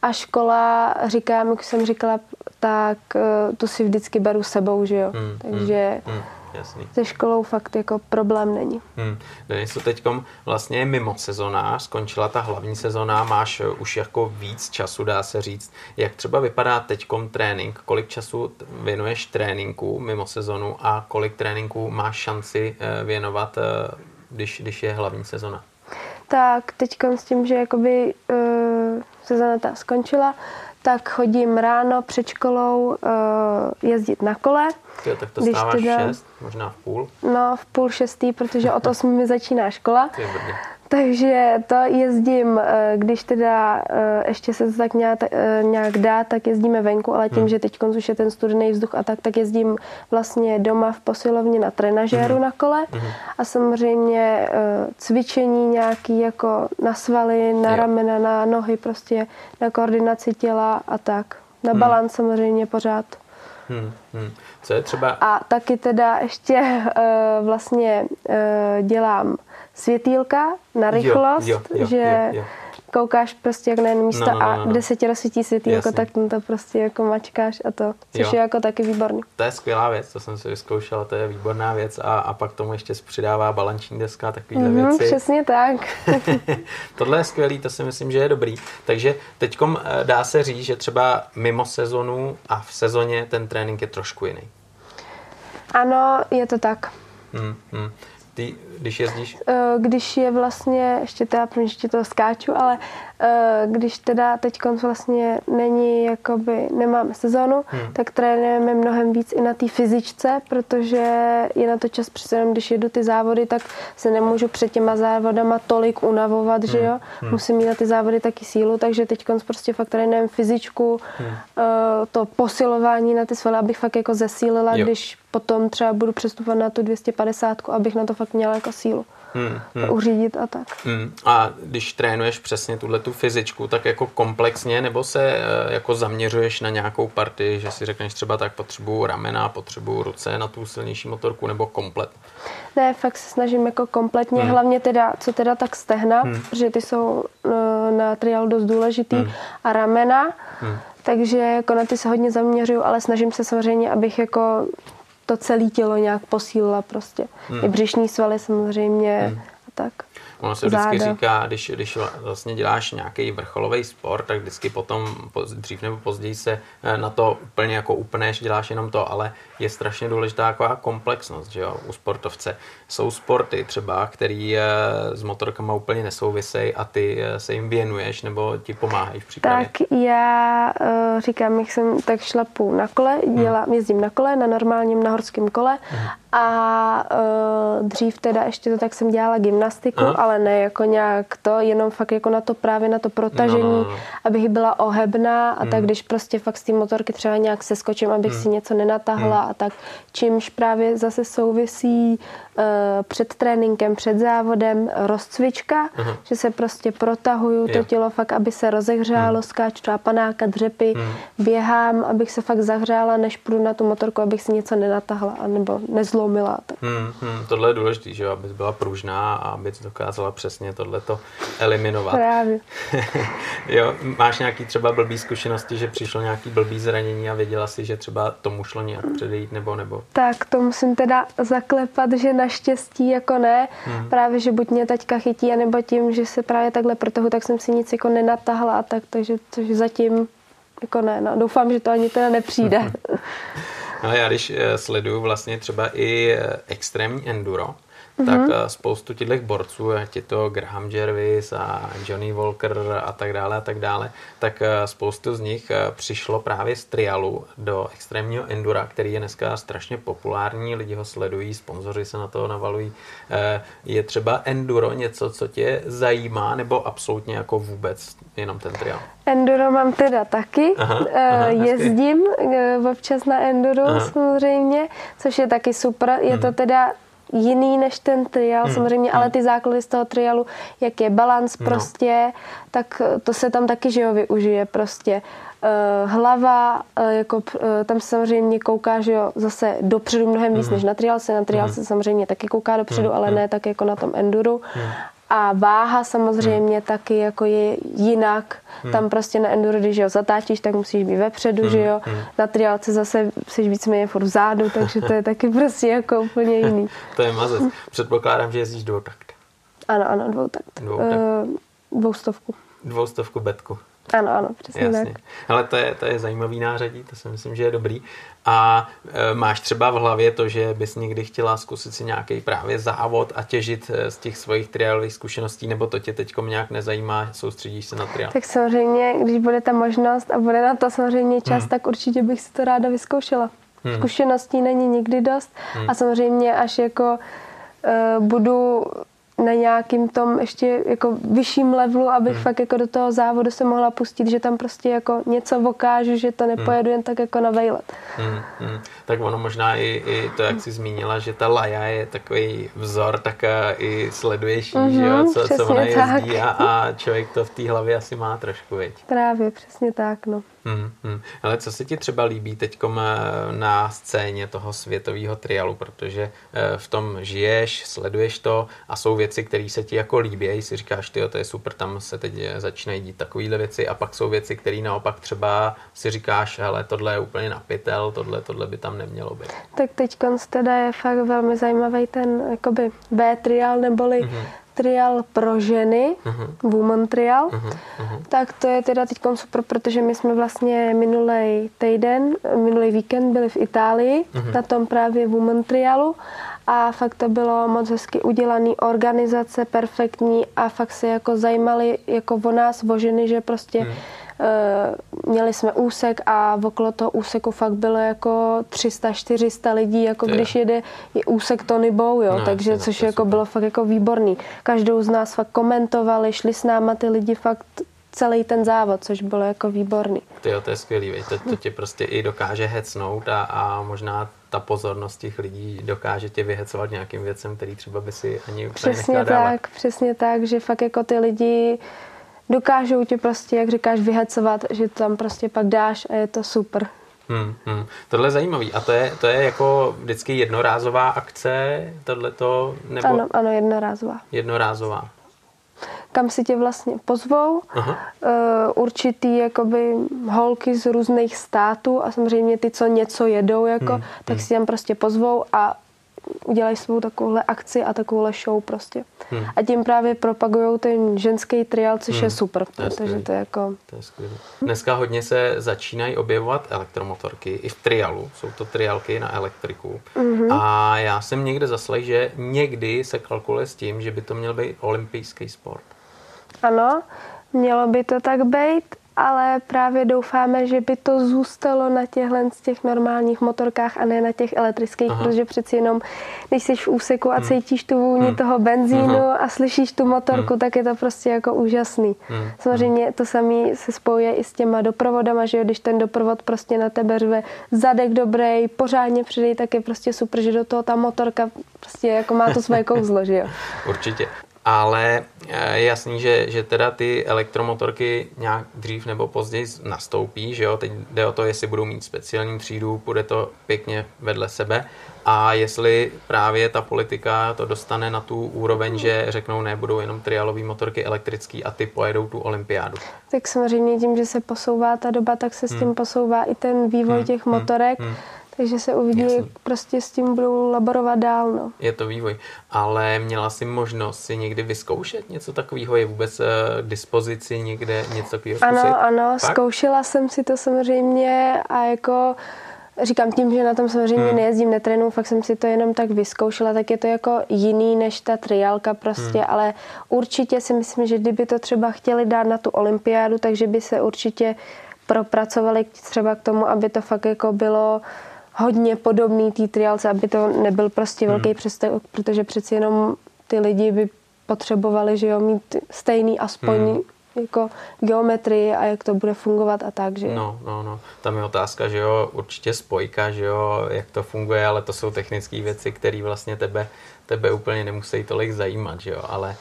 A škola, říkám, jak jsem říkala, tak uh, tu si vždycky beru sebou, že jo. Hmm. Takže hmm. Jasný. Se školou fakt jako problém není. Hmm. Denis, teďkom vlastně mimo sezónář, skončila ta hlavní sezóna, máš eh, už jako víc času, dá se říct. Jak třeba vypadá teďkom trénink? Kolik času věnuješ tréninku mimo sezonu a kolik tréninků máš šanci eh, věnovat, eh, když, když je hlavní sezona? Tak teď s tím, že jakoby uh, sezona ta skončila, tak chodím ráno před školou uh, jezdit na kole. Jo, tak to když stáváš teda, šest, možná v půl? No, v půl šestý, protože od osmi mi začíná škola. Takže to jezdím, eh, když teda eh, ještě se to tak nějak, nějak dá, tak jezdíme venku, ale tím, hmm. že teď už je ten studený vzduch a tak, tak jezdím vlastně doma v posilovně na trenažéru hmm. na kole hmm. a samozřejmě cvičení nějaký jako na svaly, na jo. ramena, na nohy, prostě na koordinaci těla a tak. Na hmm. balans samozřejmě pořád. Hmm, hmm. Co je třeba? A taky teda ještě uh, vlastně uh, dělám světýlka na rychlost, jo, jo, jo, že jo, jo koukáš prostě jak na jedno místo no, no, no, no. a kde se ti rozsvítí světýlko, tak to prostě jako mačkáš a to, což jo. je jako taky výborný. To je skvělá věc, to jsem si vyzkoušela, to je výborná věc a, a pak tomu ještě přidává balanční deska a takovýhle mm, věci. Přesně tak. [laughs] Tohle je skvělý, to si myslím, že je dobrý. Takže teďkom eh, dá se říct, že třeba mimo sezonu a v sezóně ten trénink je trošku jiný. Ano, je to tak. Hmm, hmm. Ty, když jezdíš? Eh, když je vlastně, ještě teda, ještě to skáču, ale když teda teď vlastně není, jakoby, nemáme sezonu, hmm. tak trénujeme mnohem víc i na té fyzičce, protože je na to čas přece jenom, když jedu ty závody, tak se nemůžu před těma závodama tolik unavovat, hmm. že jo? Hmm. Musím mít na ty závody taky sílu, takže teď prostě fakt trénujeme fyzičku, hmm. Eh, to posilování na ty svaly, abych fakt jako zesílila, jo. když potom třeba budu přestupovat na tu 250, abych na to fakt měla jako sílu. Hmm, hmm. uřídit a tak. Hmm. A když trénuješ přesně tuhle tu fyzičku, tak jako komplexně, nebo se eh, jako zaměřuješ na nějakou partii, že si řekneš třeba tak potřebuju ramena, potřebuju ruce na tu silnější motorku, nebo komplet? Ne, fakt se snažím jako kompletně, hmm. hlavně teda, co teda tak stehna, hmm. protože ty jsou uh, na trial dost důležitý hmm. a ramena. Hmm. Takže jako na ty se hodně zaměřuju, ale snažím se samozřejmě, abych jako to celé tělo nějak posílila prostě. Hmm. I břišní svaly samozřejmě hmm. a tak. Ono se vždycky záda. říká, když, když vlastně děláš nějaký vrcholový sport, tak vždycky potom dřív nebo později se eh, na to úplně jako upneš, děláš jenom to, ale je strašně důležitá taková komplexnost, že jo, u sportovce. Jsou sporty třeba, který eh, s motorkama úplně nesouvisejí a ty eh, se jim věnuješ nebo ti pomáhají v přípravě? Tak já říkám, jak jsem tak šlapu na kole, hmm. dělám, hmm. jezdím na kole, na normálním nahorském kole hmm. a dřív teda ještě to tak jsem dělala gymnastiku, Aha. Ale ne jako nějak to, jenom fakt jako na to právě na to protažení, no, no, no. abych byla ohebná a hmm. tak když prostě fakt z té motorky třeba nějak seskočím, abych hmm. si něco nenatahla hmm. a tak, čímž právě zase souvisí před tréninkem, před závodem rozcvička, uh-huh. že se prostě protahuju to tělo fakt, aby se rozehřálo, hmm. skáču třeba panáka, dřepy, hmm. běhám, abych se fakt zahřála, než půjdu na tu motorku, abych si něco nenatahla nebo nezlomila. Tak. Hmm, hmm, tohle je důležité, že abys byla pružná a abys dokázala přesně tohleto eliminovat. Právě. [laughs] jo, máš nějaký třeba blbý zkušenosti, že přišlo nějaký blbý zranění a věděla si, že třeba tomu šlo nějak předejít nebo nebo? Tak to musím teda zaklepat, že naštěstí jako ne. Hmm. Právě, že buď mě taťka chytí, anebo tím, že se právě takhle protahu, tak jsem si nic jako nenatahla a tak, takže což zatím jako ne. No, doufám, že to ani teda nepřijde. Ale [laughs] já když eh, sleduju vlastně třeba i eh, extrémní enduro, mm-hmm. tak eh, spoustu těch borců, ať je to Graham Jervis a Johnny Walker a tak dále a tak dále, tak eh, spoustu z nich eh, přišlo právě z trialu do extrémního endura, který je dneska strašně populární, lidi ho sledují, sponzoři se na to navalují. Je třeba enduro něco, co tě zajímá, nebo absolutně jako vůbec jenom ten trial? Enduro mám teda taky. Aha, aha, Jezdím hezky. občas na enduro aha. samozřejmě, což je taky super. Je hmm. to teda jiný než ten trial hmm. samozřejmě, hmm. ale ty základy z toho trialu, jak je balans no. prostě, tak to se tam taky, že jo, využije prostě. Uh, hlava, uh, jako, tam se samozřejmě kouká, že jo, zase dopředu mnohem víc hmm. než na trial se. Na trial hmm. se samozřejmě taky kouká dopředu, hmm. ale hmm. ne tak jako na tom enduru. Hmm. A váha samozřejmě hmm. taky jako je jinak. Hmm. Tam prostě na enduro, když ho zatáčíš, tak musíš být vepředu, hmm. že jo. Hmm. Na triálce zase jsi víceméně furt vzadu, takže to je [laughs] taky prostě jako úplně jiný. to je mazec. Předpokládám, že jezdíš dvoutakt. Ano, ano, dvoutakt. Dvoutakt. Uh, dvoustovku. Dvoustovku betku. Ano, ano, přesně Jasně. tak. Ale to je, to je zajímavý nářadí, to si myslím, že je dobrý. A e, máš třeba v hlavě to, že bys někdy chtěla zkusit si nějaký právě závod a těžit e, z těch svých triálových zkušeností, nebo to tě teď nějak nezajímá, soustředíš se na triál? Tak samozřejmě, když bude ta možnost a bude na to samozřejmě čas, hmm. tak určitě bych si to ráda vyzkoušela. Hmm. Zkušeností není nikdy dost hmm. a samozřejmě až jako uh, budu na nějakým tom ještě jako vyšším levelu, abych hmm. fakt jako do toho závodu se mohla pustit, že tam prostě jako něco vokážu, že to nepojedu hmm. jen tak jako na vejlet. Hmm. Hmm. Tak ono možná i, i to, jak jsi zmínila, že ta Laja je takový vzor, tak i sleduješ mm-hmm, že jo, mhm, co, co ona jezdí a, a člověk to v té hlavě asi má trošku, viď? Právě, přesně tak, no. Hmm, hmm. Ale co se ti třeba líbí teď eh, na scéně toho světového trialu, protože eh, v tom žiješ, sleduješ to a jsou věci, které se ti jako líbí, si říkáš, ty, to je super, tam se teď začínají dít takovéhle věci a pak jsou věci, které naopak třeba si říkáš, ale tohle je úplně napitel, tohle, tohle by tam nemělo být. Tak teď teda je fakt velmi zajímavý ten jakoby B trial, neboli mm-hmm trial pro ženy, uh-huh. woman trial, uh-huh. Uh-huh. tak to je teda teď super, protože my jsme vlastně minulý týden, minulý víkend byli v Itálii uh-huh. na tom právě woman trialu a fakt to bylo moc hezky udělaný, organizace perfektní a fakt se jako zajímali jako o nás, o ženy, že prostě uh-huh měli jsme úsek a okolo toho úseku fakt bylo jako 300-400 lidí, jako když jede je úsek Tony Bow, jo, no, takže což jako bylo fakt jako výborný. Každou z nás fakt komentovali, šli s náma ty lidi fakt celý ten závod, což bylo jako výborný. Ty jo, to je skvělý, to, to tě prostě i dokáže hecnout a, a možná ta pozornost těch lidí dokáže tě vyhecovat nějakým věcem, který třeba by si ani Přesně tak, přesně tak, že fakt jako ty lidi dokážou tě prostě, jak říkáš, vyhecovat, že tam prostě pak dáš a je to super. Hmm, hmm. Tohle je zajímavý. A to je, to je jako vždycky jednorázová akce, tohle to, nebo... Ano, ano, jednorázová. Jednorázová. kam si tě vlastně pozvou. Aha. Uh, určitý jakoby holky z různých států a samozřejmě ty, co něco jedou, jako, hmm. tak hmm. si tam prostě pozvou a udělají svou takovouhle akci a takovouhle show prostě. Hmm. A tím právě propagují ten ženský trial, což hmm. je super, to je protože to je jako... To je skvělé. Dneska hodně se začínají objevovat elektromotorky i v trialu, jsou to trialky na elektriku. Hmm. A já jsem někde zaslech, že někdy se kalkuluje s tím, že by to měl být olympijský sport. Ano, mělo by to tak být ale právě doufáme, že by to zůstalo na těchhle z těch normálních motorkách a ne na těch elektrických, Aha. protože přeci jenom, když jsi v úseku a hmm. cítíš tu vůni hmm. toho benzínu Aha. a slyšíš tu motorku, hmm. tak je to prostě jako úžasný. Hmm. Samozřejmě to samé se spojuje i s těma doprovodama, že jo, když ten doprovod prostě na tebe řve zadek dobrý, pořádně předej, tak je prostě super, že do toho ta motorka prostě jako má to svoje kouzlo, že jo. [laughs] Určitě ale eh, je jasný, že, že teda ty elektromotorky nějak dřív nebo později nastoupí, že jo, teď jde o to, jestli budou mít speciální třídu, bude to pěkně vedle sebe a jestli právě ta politika to dostane na tu úroveň, že řeknou, ne, budou jenom trialové motorky elektrický a ty pojedou tu olympiádu. Tak samozřejmě tím, že se posouvá ta doba, tak se s tím hmm. posouvá i ten vývoj hmm. těch motorek. Hmm. Takže se uvidí, jak prostě s tím budou laborovat dál. No. Je to vývoj. Ale měla jsi možnost si někdy vyzkoušet něco takového? Je vůbec uh, dispozici někde něco takového zkusit? Ano, ano, Fakt? zkoušela jsem si to samozřejmě a jako Říkám tím, že na tom samozřejmě hmm. nejezdím, netrénu, fakt jsem si to jenom tak vyzkoušela, tak je to jako jiný než ta triálka prostě, hmm. ale určitě si myslím, že kdyby to třeba chtěli dát na tu olympiádu, takže by se určitě propracovali třeba k tomu, aby to fakt jako bylo uh, hodně podobný té triálce, aby to nebyl prostě velký hmm. přestek, protože přeci jenom ty lidi by potřebovali, že jo, mít stejný aspoň hmm jako geometrii a jak to bude fungovat a tak, že No, no, no. Tam je otázka, že jo, určitě spojka, že jo, jak to funguje, ale to jsou technické věci, které vlastně tebe, tebe úplně nemusí tolik zajímat, že jo, ale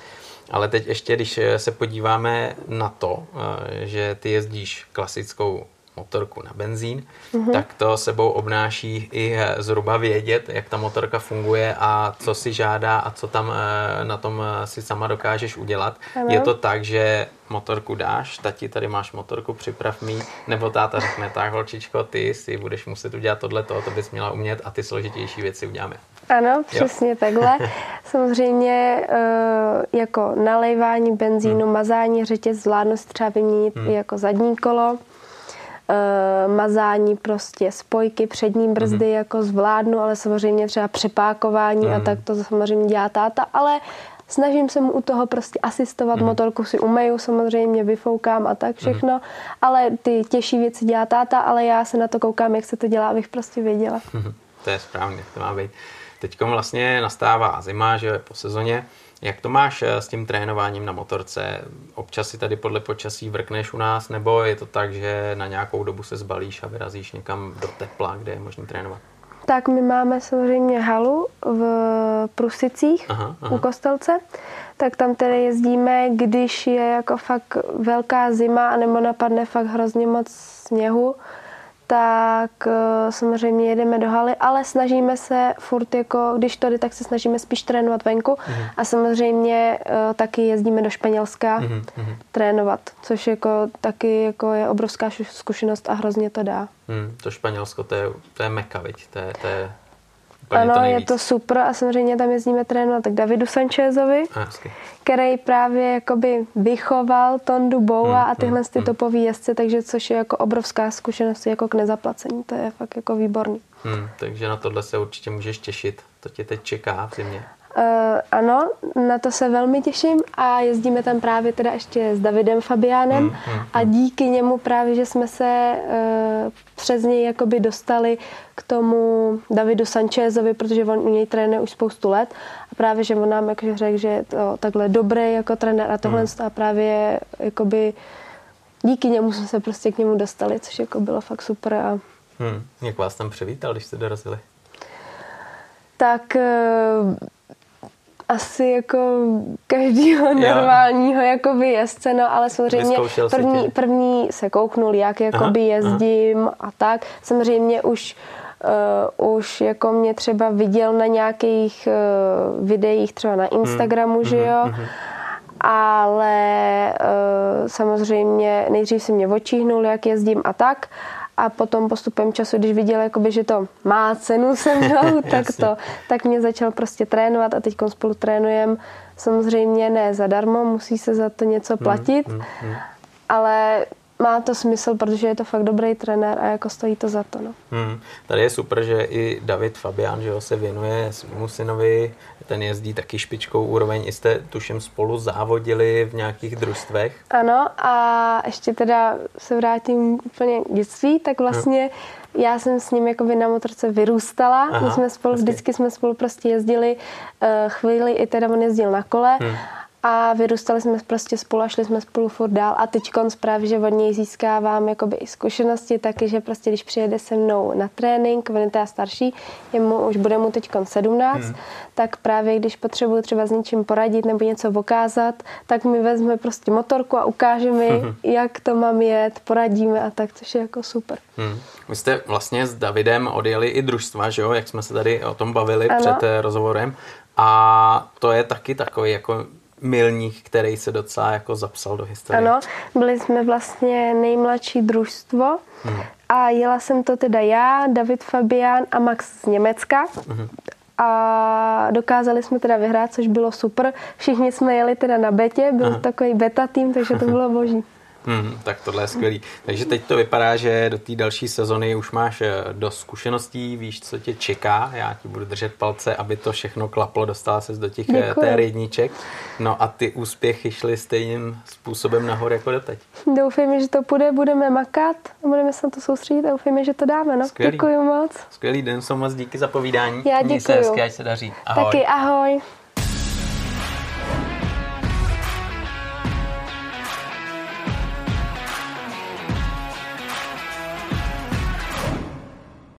ale teď ještě, když se podíváme na to, eh, že ty jezdíš klasickou motorku na benzín, mm-hmm. tak to sebou obnáší i eh, zhruba vědět, jak ta motorka funguje a co si žádá a co tam eh, na tom eh, si sama dokážeš udělat. Ano. Je to tak, že motorku dáš, tati, tady máš motorku, připrav mi, nebo táta řekne, tak holčičko, ty si budeš muset udělat tohle, to bys měla umět a ty složitější věci uděláme. Ano, přesně jo. takhle. [laughs] Samozřejmě jako nalejvání benzínu, hmm. mazání řetěz zvládnu třeba vyměnit hmm. jako zadní kolo mazání prostě spojky, přední brzdy mm-hmm. jako zvládnu, ale samozřejmě třeba přepákování mm-hmm. a mhm. tak to samozřejmě dělá táta, ale snažím se mu u toho prostě asistovat, mm-hmm. motorku si umeju, samozřejmě vyfoukám a tak všechno, mm-hmm. ale ty těžší věci dělá táta, ale já se na to koukám, jak se to dělá, abych prostě věděla. Mm-hmm. [laughs] To je správně, to má být. Teď vlastně nastává zima, že po sezóně. Jak to máš eh, s tím trénováním na motorce? Občas si tady podle počasí vrkneš u nás, nebo je to tak, že na nějakou dobu se zbalíš a vyrazíš někam do tepla, kde je možné trénovat? Tak my máme samozřejmě halu v Prusicích aha, aha. u Kostelce, tak tam tedy jezdíme, když je jako fakt velká zima, nebo napadne fakt hrozně moc sněhu, tak eh, samozřejmě jedeme do haly, ale snažíme se furt jako, když to jde, tak se snažíme spíš trénovat venku mm-hmm. a samozřejmě uh, taky jezdíme do Španělska mm-hmm. trénovat, což jako taky jako je obrovská zkušenost a hrozně to dá. Mm, to Španělsko, to je, to je meka, viď? To je, to je ano, to je to super a samozřejmě tam jezdíme trénovat tak Davidu Sanchezovi, který právě jakoby vychoval Tondu Boua hmm, a tyhle hmm, ty hmm. topové jezdce, takže což je jako obrovská zkušenost jako k nezaplacení, to je fakt jako výborný. Hmm, takže na tohle se určitě můžeš těšit, to tě teď čeká v zimě. Uh, ano, na to se velmi těším a jezdíme tam právě teda ještě s Davidem Fabiánem mm, mm, mm. a díky němu právě, že jsme se uh, přes něj jakoby dostali k tomu Davidu Sanchezovi, protože on u něj trénuje už spoustu let a právě, že on nám jakože řekl, že je to takhle dobrý jako trenér a tohle mm. a právě jakoby díky němu jsme se prostě k němu dostali, což jako bylo fakt super. A... Hmm. Jak vás tam přivítal, když jste dorazili? Tak uh, asi jako každýho normálního jako jezdce, no ale samozřejmě první, první se kouknul, jak jakoby aha, jezdím aha. a tak. Samozřejmě už uh, už jako mě třeba viděl na nějakých uh, videích třeba na Instagramu, hmm, že jo. Hmm, hmm. ale uh, samozřejmě nejdřív si mě očíhnul, jak jezdím a tak a potom postupem času, když viděl, jakoby, že to má cenu se mnou, [laughs] tak, to, tak mě začal prostě trénovat a teď spolu trénujeme. Samozřejmě ne zadarmo, musí se za to něco platit, mm, mm, mm. ale má to smysl, protože je to fakt dobrý trenér a jako stojí to za to. No. Hmm. Tady je super, že i David Fabian že ho, se věnuje svému synovi, ten jezdí taky špičkou úroveň, i jste tuším spolu závodili v nějakých družstvech. Ano a ještě teda se vrátím úplně k dětství, tak vlastně hmm. já jsem s ním jakoby na motorce vyrůstala, Aha, my jsme spolu, vždycky jsme spolu prostě jezdili uh, chvíli, i teda on jezdil na kole hmm a vyrůstali jsme prostě spolu a šli jsme spolu furt dál a teď právě, že od něj získávám jakoby i zkušenosti taky, že prostě když přijede se mnou na trénink, on je teda starší, mu, už bude mu teď 17, hmm. tak právě když potřebuji třeba s něčím poradit nebo něco ukázat, tak mi vezme prostě motorku a ukáže mi, hmm. [laughs] jak to mám jet, poradíme a tak, což je jako super. Hmm. Vy jste vlastně s Davidem odjeli i družstva, že jo, jak jsme se tady o tom bavili ano. před eh, rozhovorem. A to je taky takový jako milník, který se docela jako zapsal do historie. Ano, byli jsme vlastně nejmladší družstvo hmm. a jela jsem to teda já, David Fabian a Max z Německa. Hmm. A dokázali jsme teda vyhrát, což bylo super. Všichni jsme jeli teda na betě, byl Aha. takový beta tým, takže to [laughs] bylo boží. Hmm, tak tohle je skvělý. Takže teď to vypadá, že do té další sezony už máš eh, dost zkušeností, víš, co tě čeká. Já ti budu držet palce, aby to všechno klaplo, dostala ses do těch eh, té jedniček. No a ty úspěchy šly stejným způsobem nahoru jako doteď. Doufejme, že to půjde, budeme makat, budeme se na to soustředit a doufejme, že to dáme. No. Skvělý. Děkuji moc. Skvělý den, so moc díky za povídání. Já děkuji. se hezky, ať se daří. Ahoj. Taky ahoj.